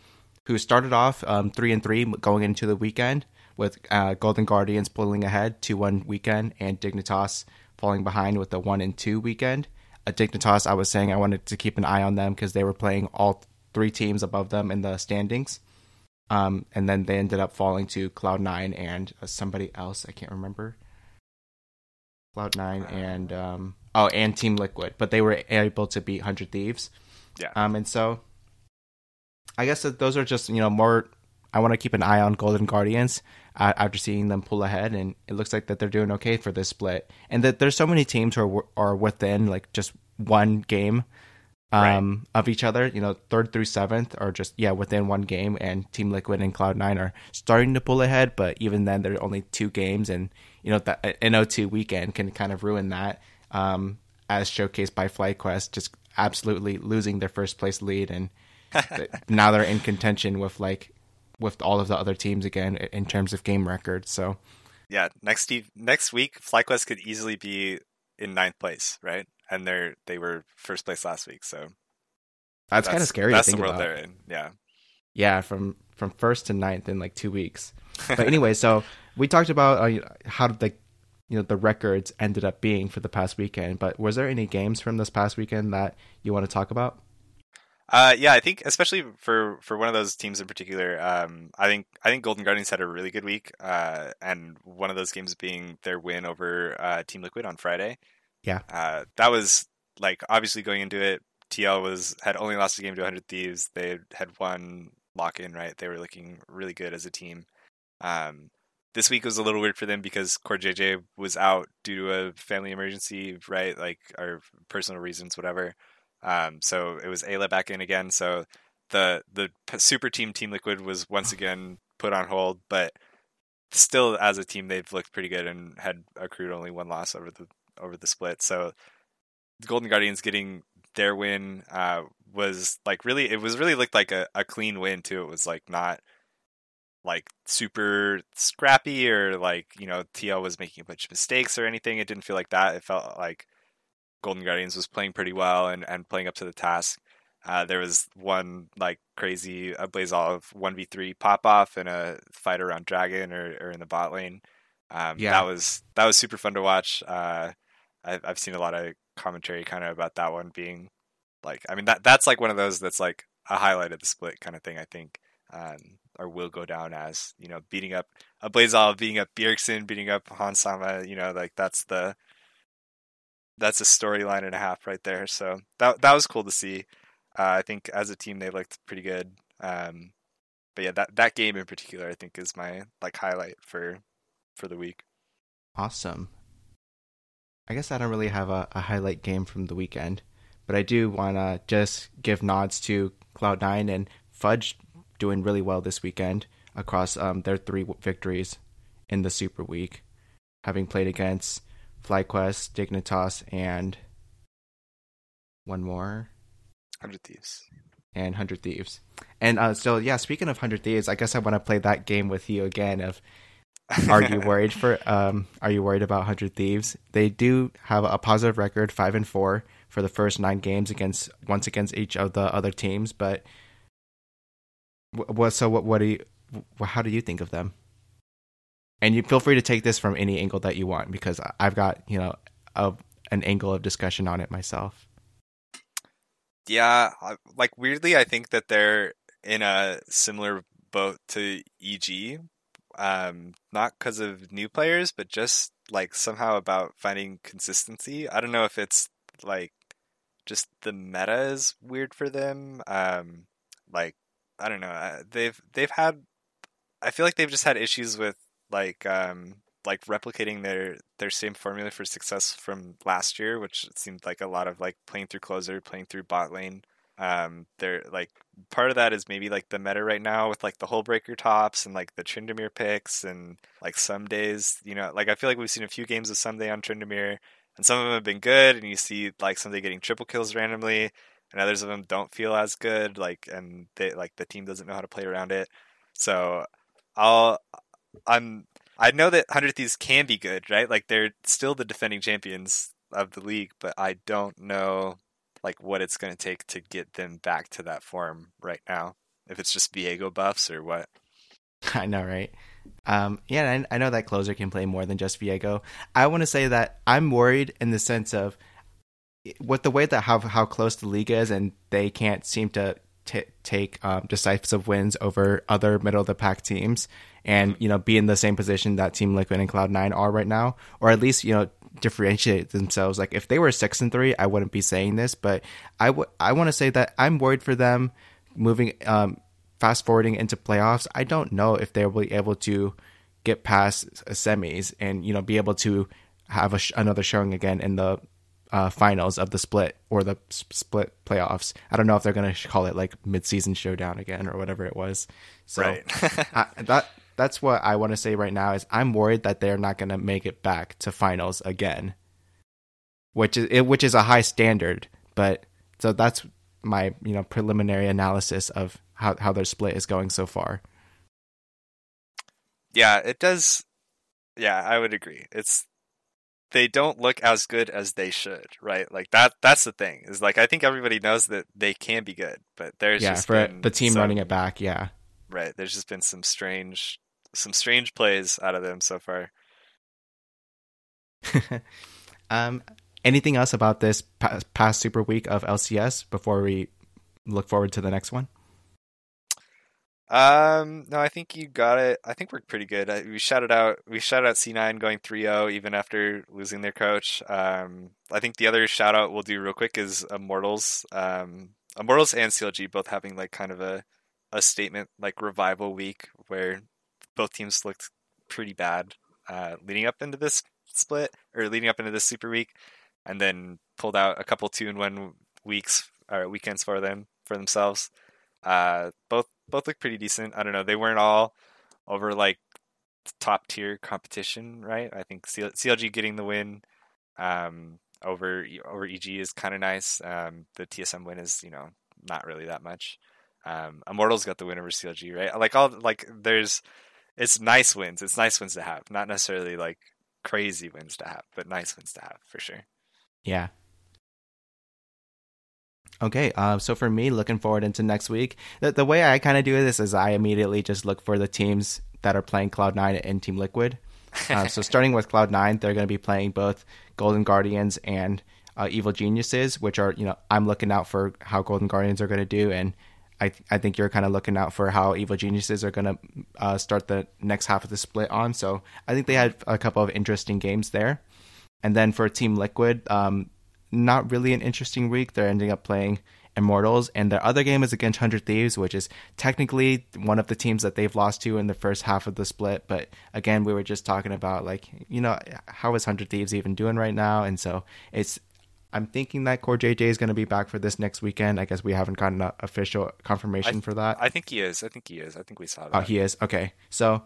who started off um, three and three going into the weekend, with uh, Golden Guardians pulling ahead to one weekend and Dignitas falling behind with a one and two weekend. Uh, Dignitas, I was saying I wanted to keep an eye on them because they were playing all three teams above them in the standings. Um, and then they ended up falling to Cloud9 and uh, somebody else. I can't remember. Cloud9 and um, oh, and Team Liquid, but they were able to beat Hundred Thieves. Yeah. Um, and so I guess that those are just you know more. I want to keep an eye on Golden Guardians uh, after seeing them pull ahead, and it looks like that they're doing okay for this split, and that there's so many teams who are are within like just one game um, of each other. You know, third through seventh are just yeah within one game, and Team Liquid and Cloud Nine are starting to pull ahead, but even then there are only two games, and you know that an O2 weekend can kind of ruin that. Um, as showcased by FlyQuest, just absolutely losing their first place lead, and now they're in contention with like with all of the other teams again in terms of game records. So Yeah, next next week, FlyQuest could easily be in ninth place, right? And they're they were first place last week, so that's, kind of scary That's to think the world about. they're in. Yeah, Yeah, from from first to ninth in like two weeks. But anyway, so we talked about uh, how the you know the records ended up being for the past weekend. But was there any games from this past weekend that you want to talk about? Uh, yeah, I think especially for for one of those teams in particular, um, I think I think Golden Guardians had a really good week, uh, and one of those games being their win over uh, Team Liquid on Friday. Yeah. uh, that was like obviously going into it, TL was had only lost a game to 100 Thieves. They had one lock in, right? They were looking really good as a team. Um, this week was a little weird for them because CoreJJ was out due to a family emergency, right? Like or personal reasons, whatever. Um, so it was Aled back in again. So the the super team Team Liquid was once again put on hold, but still as a team they've looked pretty good and had accrued only one loss over the over the split. So the Golden Guardians getting their win uh, was like really it was really looked like a, a clean win too. It was like not like super scrappy or like you know TL was making a bunch of mistakes or anything. It didn't feel like that. It felt like Golden Guardians was playing pretty well and, and playing up to the task. Uh, there was one like crazy a Blazov one v three pop off in a fight around Dragon or, or in the bot lane. Um, yeah, that was that was super fun to watch. Uh, I, I've seen a lot of commentary kind of about that one being like I mean that that's like one of those that's like a highlight of the split kind of thing. I think. Um, or will go down as you know beating up a Blazov, beating up Bjergsen, beating up Hans Sama. You know, like that's the that's a storyline and a half right there. So that that was cool to see. Uh, I think as a team they looked pretty good. Um, but yeah, that that game in particular, I think, is my like highlight for for the week. Awesome. I guess I don't really have a, a highlight game from the weekend, but I do want to just give nods to Cloud9 and Fudge doing really well this weekend across um, their three victories in the Super Week, having played against FlyQuest, Dignitas, and one more. Hundred Thieves. And Hundred Thieves. And uh, so yeah, speaking of Hundred Thieves, I guess I want to play that game with you again. Of are you worried for? Um, are you worried about Hundred Thieves? They do have a positive record, five and four for the first nine games against once against each of the other teams. But what? So what? What do you? How do you think of them? And you feel free to take this from any angle that you want because I've got you know a, an angle of discussion on it myself. Yeah, like weirdly, I think that they're in a similar boat to EG. Um, not because of new players, but just like somehow about finding consistency. I don't know if it's like just the meta is weird for them. Um, like I don't know. Uh, they've they've had. I feel like they've just had issues with like um like replicating their their same formula for success from last year, which seemed like a lot of like playing through closer, playing through bot lane. Um, they're like part of that is maybe like the meta right now with like the Hullbreaker tops and like the Tryndamere picks and like some days, you know, like I feel like we've seen a few games of Ssumday on Tryndamere and some of them have been good and you see like Ssumday getting triple kills randomly and others of them don't feel as good like and they like the team doesn't know how to play around it so i'll i'm i know that 100 thieves can be good right? Like they're still the defending champions of the league but i don't know like what it's going to take to get them back to that form right now. If it's just viego buffs or what. I know right? Um, yeah, I, I know that closer can play more than just Viego. I want to say that I'm worried in the sense of with the way that how how close the league is, and they can't seem to t- take um, decisive wins over other middle of the pack teams, and you know be in the same position that Team Liquid and Cloud Nine are right now, or at least you know differentiate themselves. Like if they were six and three, I wouldn't be saying this, but I would I want to say that I'm worried for them moving um, fast forwarding into playoffs. I don't know if they'll be able to get past semis and you know be able to have sh- another showing again in the uh, finals of the split or the split playoffs. I don't know if they're going to call it like mid-season showdown again or whatever it was. So right. I, that that's what I want to say right now is I'm worried that they're not going to make it back to finals again, which is which is a high standard. But so that's my you know preliminary analysis of how how their split is going so far. Yeah, it does. Yeah, I would agree. It's they don't look as good as they should, right? Like that that's the thing. Is like I think everybody knows that they can be good, but there's yeah, just for the team some, running it back, yeah. Right. There's just been some strange some strange plays out of them so far. um anything else about this past super week of LCS before we look forward to the next one? Um, no, I think you got it. I think we're pretty good. We shouted out, we shouted out C9 going 3-0 even after losing their coach. Um, I think the other shout out we'll do real quick is Immortals. Um, Immortals and CLG both having like kind of a, a statement like revival week where both teams looked pretty bad uh, leading up into this split or leading up into this super week, and then pulled out a couple two and one weeks or weekends for them for themselves. Uh, both both look pretty decent. I don't know. They weren't all over like top tier competition, right? I think CLG getting the win um, over over EG is kind of nice. Um, the TSM win is you know not really that much. Um, Immortals got the win over CLG, right? Like all like there's it's nice wins. It's nice wins to have, not necessarily like crazy wins to have, but nice wins to have for sure. Yeah. Okay, uh, so for me, looking forward into next week, the, the way I kind of do this is I immediately just look for the teams that are playing Cloud9 and Team Liquid. Uh, so starting with Cloud9, they're going to be playing both Golden Guardians and uh, Evil Geniuses, which are, you know, I'm looking out for how Golden Guardians are going to do. And I, th- I think you're kind of looking out for how Evil Geniuses are going to uh, start the next half of the split on. So I think they had a couple of interesting games there. And then for Team Liquid, um, not really an interesting week. They're ending up playing Immortals, and their other game is against Hundred Thieves, which is technically one of the teams that they've lost to in the first half of the split. But again, we were just talking about like you know how is Hundred Thieves even doing right now, and so it's. I'm thinking that CoreJJ is going to be back for this next weekend. I guess we haven't gotten an official confirmation th- for that. I think he is. I think he is. I think we saw oh, that. Oh, he is. Okay, so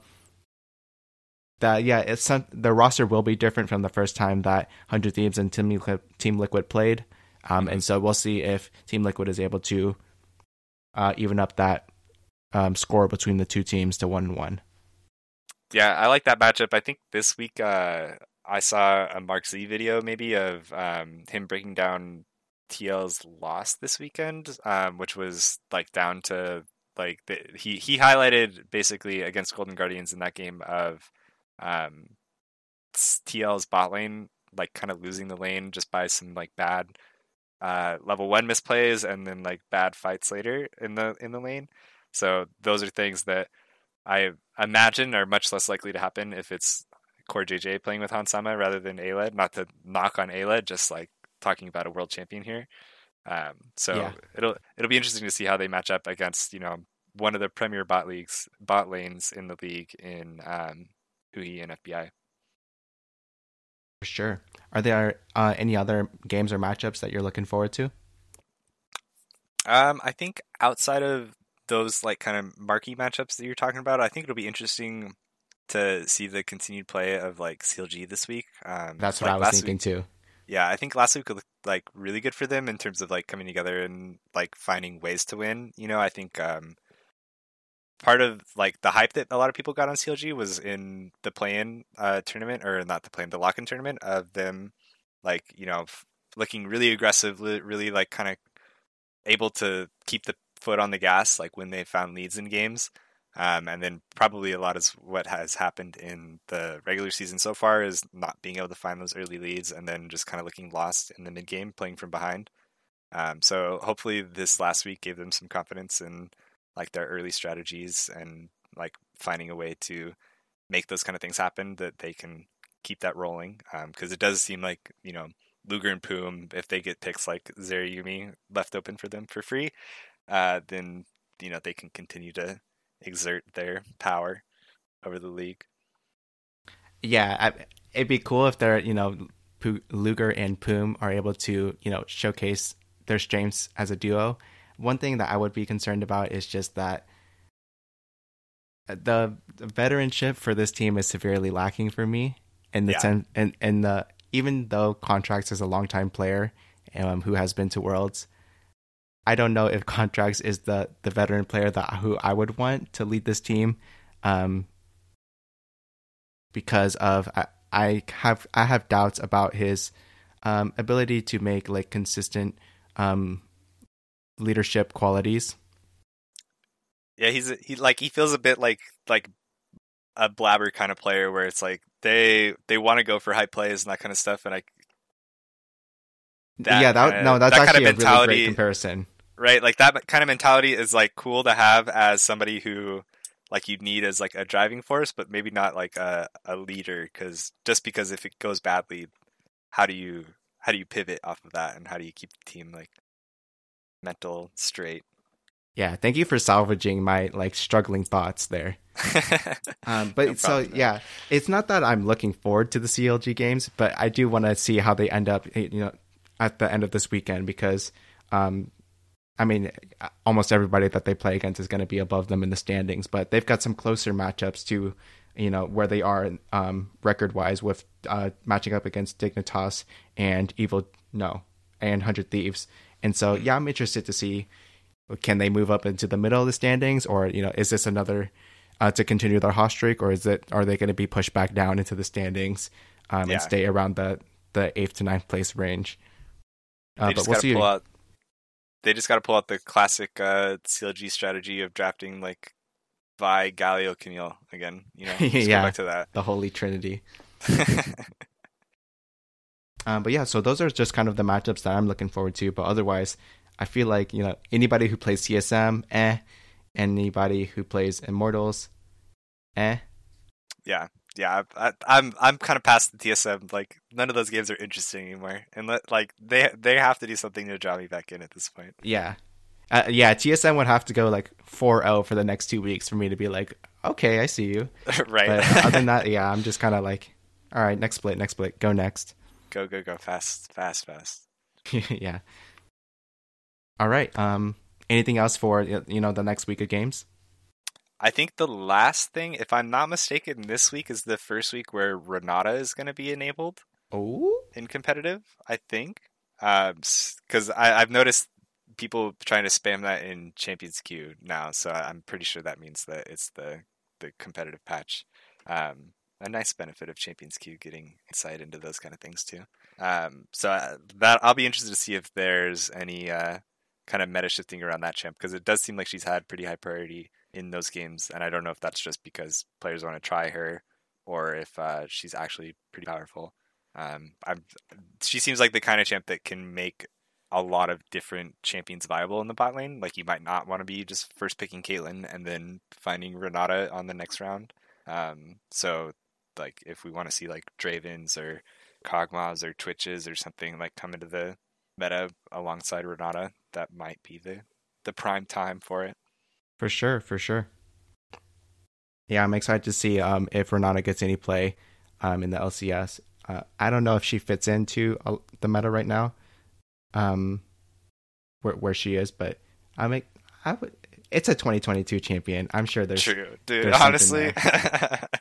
that yeah, it's the roster will be different from the first time that Hundred Thieves and Team Liquid, Team Liquid played, um, and so we'll see if Team Liquid is able to uh, even up that um, score between the two teams to one one. Yeah, I like that matchup. I think this week uh, I saw a Mark Z video maybe of um, him breaking down TL's loss this weekend, um, which was like down to like the, he he highlighted basically against Golden Guardians in that game of um, TL's bot lane like kind of losing the lane just by some like bad uh, level one misplays and then like bad fights later in the in the lane. So those are things that I imagine are much less likely to happen if it's CoreJJ playing with Hansama rather than Aled. Not to knock on Aled, just like talking about a world champion here. Um, so yeah. it'll it'll be interesting to see how they match up against you know one of the premier bot leagues bot lanes in the league in um, Huhi and FBI. For sure. Are there uh, any other games or matchups that you're looking forward to? Um, I think outside of those like kind of marquee matchups that you're talking about, I think it'll be interesting to see the continued play of like CLG this week. Um, That's what like I was thinking week, too. Yeah, I think last week looked like really good for them in terms of like coming together and like finding ways to win. You know, I think um, part of like the hype that a lot of people got on CLG was in the play-in uh, tournament, or not the play-in, the lock-in tournament of them, like you know, looking really aggressive, really like kind of able to keep the foot on the gas, like when they found leads in games. Um, and then probably a lot is what has happened in the regular season so far is not being able to find those early leads and then just kind of looking lost in the mid game, playing from behind. Um, so hopefully this last week gave them some confidence in like their early strategies and like finding a way to make those kind of things happen that they can keep that rolling. Because um, it does seem like you know Luger and Poome, if they get picks like Zeri Yuumi left open for them for free, uh, then you know they can continue to exert their power over the league. Yeah, I, it'd be cool if they're you know Luger and Poome are able to you know showcase their strengths as a duo one thing that I would be concerned about is just that the, the veteranship for this team is severely lacking for me. In the yeah. ten, and and the even though Contractz is a longtime player um, who has been to Worlds, I don't know if Contractz is the the veteran player that who I would want to lead this team, um, because of I, I have I have doubts about his um, ability to make like consistent um, leadership qualities. Yeah, he's he like he feels a bit like like a Blaber kind of player where it's like they they want to go for high plays and that kind of stuff, and I. That yeah, that kinda, no, that's that actually kind of mentality, a really great comparison. Right, like that kind of mentality is like cool to have as somebody who like you'd need as like a driving force, but maybe not like a, a leader. Because just because if it goes badly, how do you how do you pivot off of that, and how do you keep the team like mental straight. Yeah, thank you for salvaging my like struggling thoughts there. um, but No so yeah, it's not that I'm looking forward to the CLG games, but I do want to see how they end up. You know, at the end of this weekend because, um, I mean, almost everybody that they play against is going to be above them in the standings, but they've got some closer matchups to, you know, where they are um, record wise with uh, matching up against Dignitas and Evil No and Hundred Thieves, and so yeah, I'm interested to see can they move up into the middle of the standings or you know is this another uh, to continue their hot streak or is it are they going to be pushed back down into the standings um, Yeah. and stay around the the eighth to ninth place range uh, they but just we'll see pull out. They just got to pull out the classic uh, CLG strategy of drafting like Vi, Galio, Keneal again. You know, just Yeah. go back to that. the holy trinity um, but yeah so those are just kind of the matchups that i'm looking forward to but otherwise i feel like you know anybody who plays TSM eh anybody who plays immortals eh yeah, yeah. I, I, I'm I'm kind of past the TSM. Like none of those games are interesting anymore, and let, like they they have to do something to draw me back in at this point. Yeah. Uh, yeah, TSM would have to go like 4-0 for the next two weeks for me to be like, okay, I see you. right. But other than that, yeah, I'm just kind of like, all right, next split, next split, go next. Go go go fast fast fast. yeah. All right. Um. Anything else for you know the next week of games? I think the last thing, if I'm not mistaken, this week is the first week where Renata is going to be enabled Oh. in competitive. I think, Um. because I I've noticed people trying to spam that in Champions Queue now, so I'm pretty sure that means that it's the the competitive patch. Um, a nice benefit of Champions Queue getting insight into those kind of things too. Um, so uh, that I'll be interested to see if there's any uh, kind of meta shifting around that champ because it does seem like she's had pretty high priority in those games, and I don't know if that's just because players want to try her or if uh, she's actually pretty powerful. Um, she seems like the kind of champ that can make a lot of different champions viable in the bot lane. Like you might not want to be just first picking Caitlyn and then finding Renata on the next round. Um, so like if we want to see like Dravens or Kog'Maws or Twitches or something like come into the meta alongside Renata, that might be the the prime time for it. For sure, for sure. Yeah, I'm excited to see um, if Renata gets any play um, in the LCS. Uh, I don't know if she fits into uh, the meta right now, um, where where she is, but I make I would. It's a 2022 champion. I'm sure there's True, dude. there's Honestly,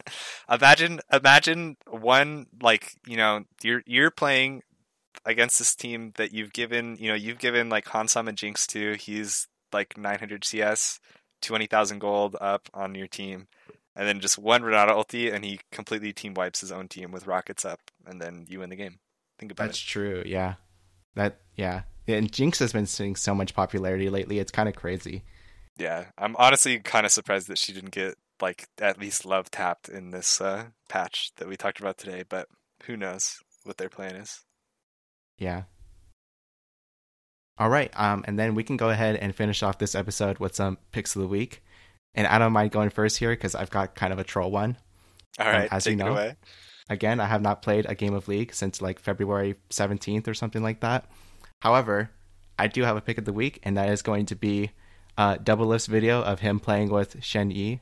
imagine imagine one like you know you're you're playing against this team that you've given you know you've given like Hansam and Jinx to. He's like 900 CS, 20,000 gold up on your team, and then just one Renata ulti, and he completely team wipes his own team with rockets up, and then you win the game. Think about it. That's true. Yeah, that yeah. yeah. And Jinx has been seeing so much popularity lately. It's kind of crazy. Yeah, I'm honestly kind of surprised that she didn't get like at least love tapped in this uh, patch that we talked about today, but who knows what their plan is. Yeah. All right. Um, and then we can go ahead and finish off this episode with some picks of the week. And I don't mind going first here because I've got kind of a troll one. All right. Um, as take you know, it away. Again, I have not played a game of League since like February 17th or something like that. However, I do have a pick of the week, and that is going to be uh, Doublelift's video of him playing with Shen Yi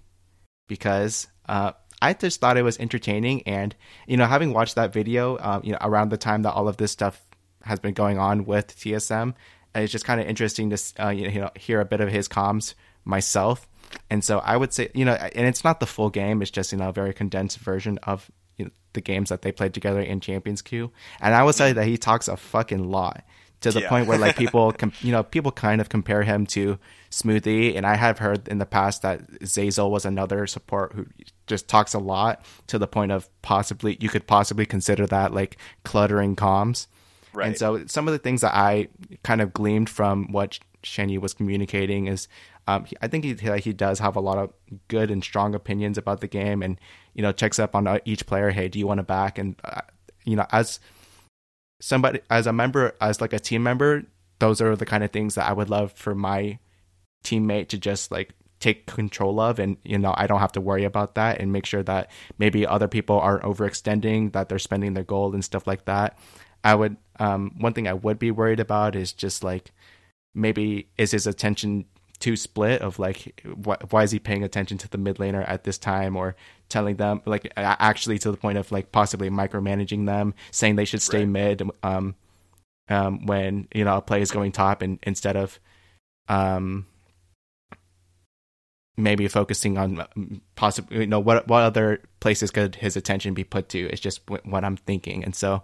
because uh, I just thought it was entertaining. And, you know, having watched that video, um, you know, around the time that all of this stuff has been going on with TSM, it's just kind of interesting to uh, you know hear a bit of his comms myself. And so I would say, you know, and it's not the full game; it's just you know a very condensed version of you know, the games that they played together in Champions Queue. And I would say that he talks a fucking lot to the Yeah. point where like people, com- you know, people kind of compare him to Smoothie. And I have heard in the past that Zeyzal was another support who just talks a lot to the point of possibly you could possibly consider that like cluttering comms. Right. And so some of the things that I kind of gleaned from what Shenyi was communicating is, um, he, I think he he does have a lot of good and strong opinions about the game, and you know checks up on uh, each player. Hey, do you want to back? And uh, you know, as somebody, as a member, as like a team member, those are the kind of things that I would love for my teammate to just like take control of and you know I don't have to worry about that and make sure that maybe other people aren't overextending that they're spending their gold and stuff like that I would um one thing I would be worried about is just like maybe is his attention too split of like wh- why is he paying attention to the mid laner at this time or telling them like actually to the point of like possibly micromanaging them saying they should stay right. mid um um when you know a play is going top and instead of um maybe focusing on possibly you know what what other places could his attention be put to it's just what i'm thinking and so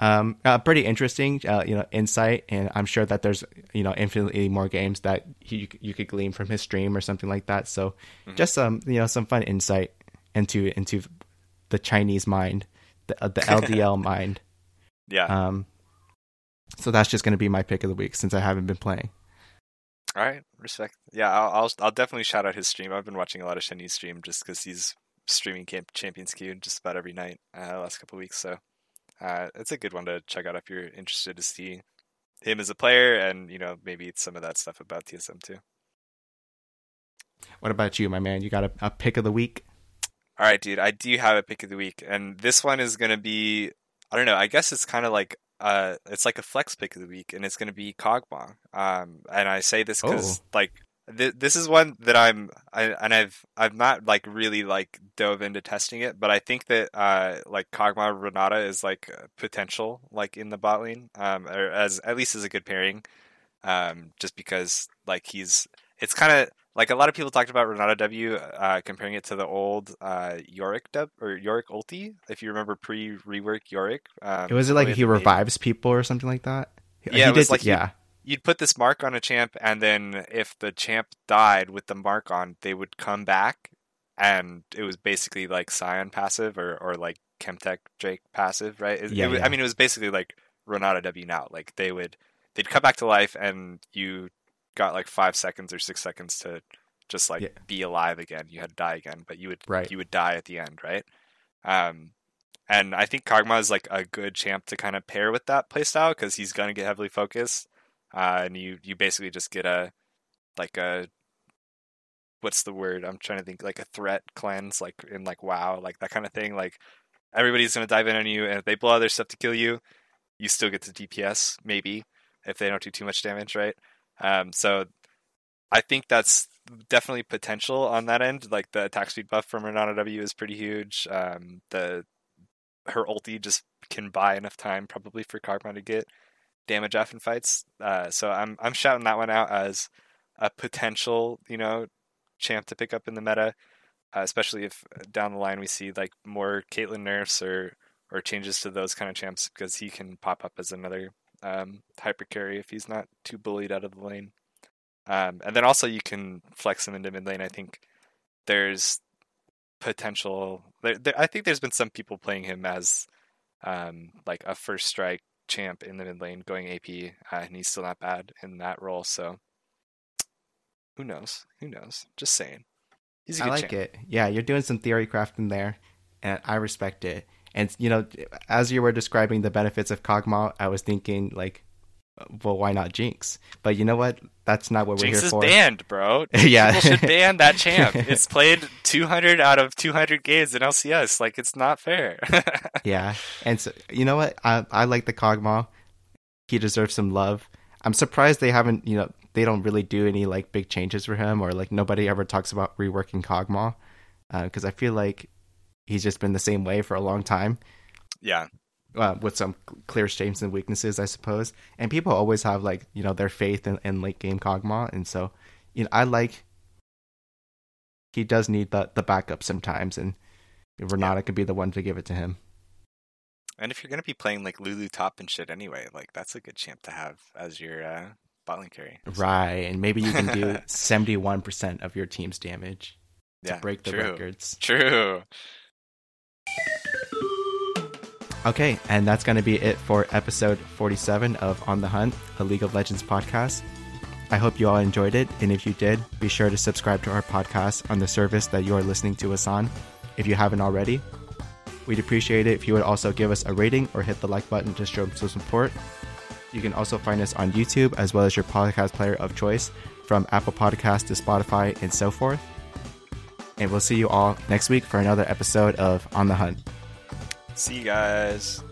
um, uh, pretty interesting, uh, you know, insight, and I'm sure that there's, you know, infinitely more games that he, you could glean from his stream or something like that. So, mm-hmm. just some, you know, some fun insight into into the Chinese mind, the uh, the LDL mind. Yeah. Um. So that's just going to be my pick of the week since I haven't been playing. All right, respect. Yeah, I'll I'll, I'll definitely shout out his stream. I've been watching a lot of Chinese stream just because he's streaming Camp Champions Queue just about every night uh, last couple weeks. So uh, it's a good one to check out if you're interested to see him as a player and you know maybe some of that stuff about TSM too. What about you, my man? You got a, a pick of the week? All right, dude. I do have a pick of the week, and this one is gonna be I don't know. I guess it's kind of like uh, it's like a flex pick of the week, and it's gonna be Kog'Maw. Um, and I say this because oh. like th- this is one that I'm, I, and I've, I've not like really like dove into testing it, but I think that uh, like Kog'Maw Renata is like potential like in the bot lane, um, or as at least as a good pairing, um, just because like he's, it's kind of like a lot of people talked about Renata W, uh, comparing it to the old uh, Yorick dub or Yorick ulti. If you remember pre rework Yorick, um, was it like he revives people or something like that? Yeah, he it was did, like yeah you'd put this mark on a champ, and then if the champ died with the mark on, they would come back, and it was basically like Sion passive or or like Chemtech Drake passive, right? It, yeah, it, yeah. I mean, it was basically like Renata W now. Like they would they'd come back to life, and you got like five seconds or six seconds to just like yeah. be alive again. You had to die again, but you would right. you would die at the end, right? Um, and I think Kog'Maw is like a good champ to kind of pair with that playstyle because he's gonna get heavily focused uh, and you you basically just get a like a what's the word I'm trying to think like a threat cleanse like in like WoW like that kind of thing like everybody's gonna dive in on you and if they blow other stuff to kill you you still get to DPS maybe if they don't do too much damage right um, so I think that's definitely potential on that end like the attack speed buff from Renata W is pretty huge um, the her ulti just can buy enough time probably for Kog'Maw to get damage off in fights. Uh, so I'm I'm shouting that one out as a potential, you know, champ to pick up in the meta, uh, especially if down the line we see like more Caitlyn nerfs or or changes to those kind of champs because he can pop up as another um, hyper carry if he's not too bullied out of the lane. Um, and then also you can flex him into mid lane. I think there's potential. There, there, I think there's been some people playing him as um, like a first strike champ in the mid lane going AP, uh, and he's still not bad in that role. So who knows? Who knows? Just saying. He's a good I like champ. it. Yeah, you're doing some theory crafting there, and I respect it. And you know, as you were describing the benefits of Kog'Maw, I was thinking like well, why not Jinx? But you know what? That's not what Jinx we're here for. Jinx is banned, bro. yeah, people should ban that champ. It's played 200 out of 200 games in LCS. Like it's not fair. yeah, and so you know what? I I like the Kog'Maw. He deserves some love. I'm surprised they haven't. You know, they don't really do any like big changes for him, or like nobody ever talks about reworking Kog'Maw, because uh, I feel like he's just been the same way for a long time. Yeah uh, with some clear strengths and weaknesses, I suppose. And people always have like you know their faith in, in late game Kog'Maw, and so you know I like he does need the the backup sometimes, and Renata yeah. could be the one to give it to him. And if you're gonna be playing like Lulu top and shit anyway, like that's a good champ to have as your uh, bottling carry. So. Right, and maybe you can do seventy one percent of your team's damage to yeah, break the true. records. True. Okay, and that's going to be it for episode 47 of On the Hunt, a League of Legends podcast. I hope you all enjoyed it, and if you did, be sure to subscribe to our podcast on the service that you are listening to us on if you haven't already. We'd appreciate it if you would also give us a rating or hit the like button to show some support. You can also find us on YouTube as well as your podcast player of choice from Apple Podcasts to Spotify and so forth. And we'll see you all next week for another episode of On the Hunt. See you guys.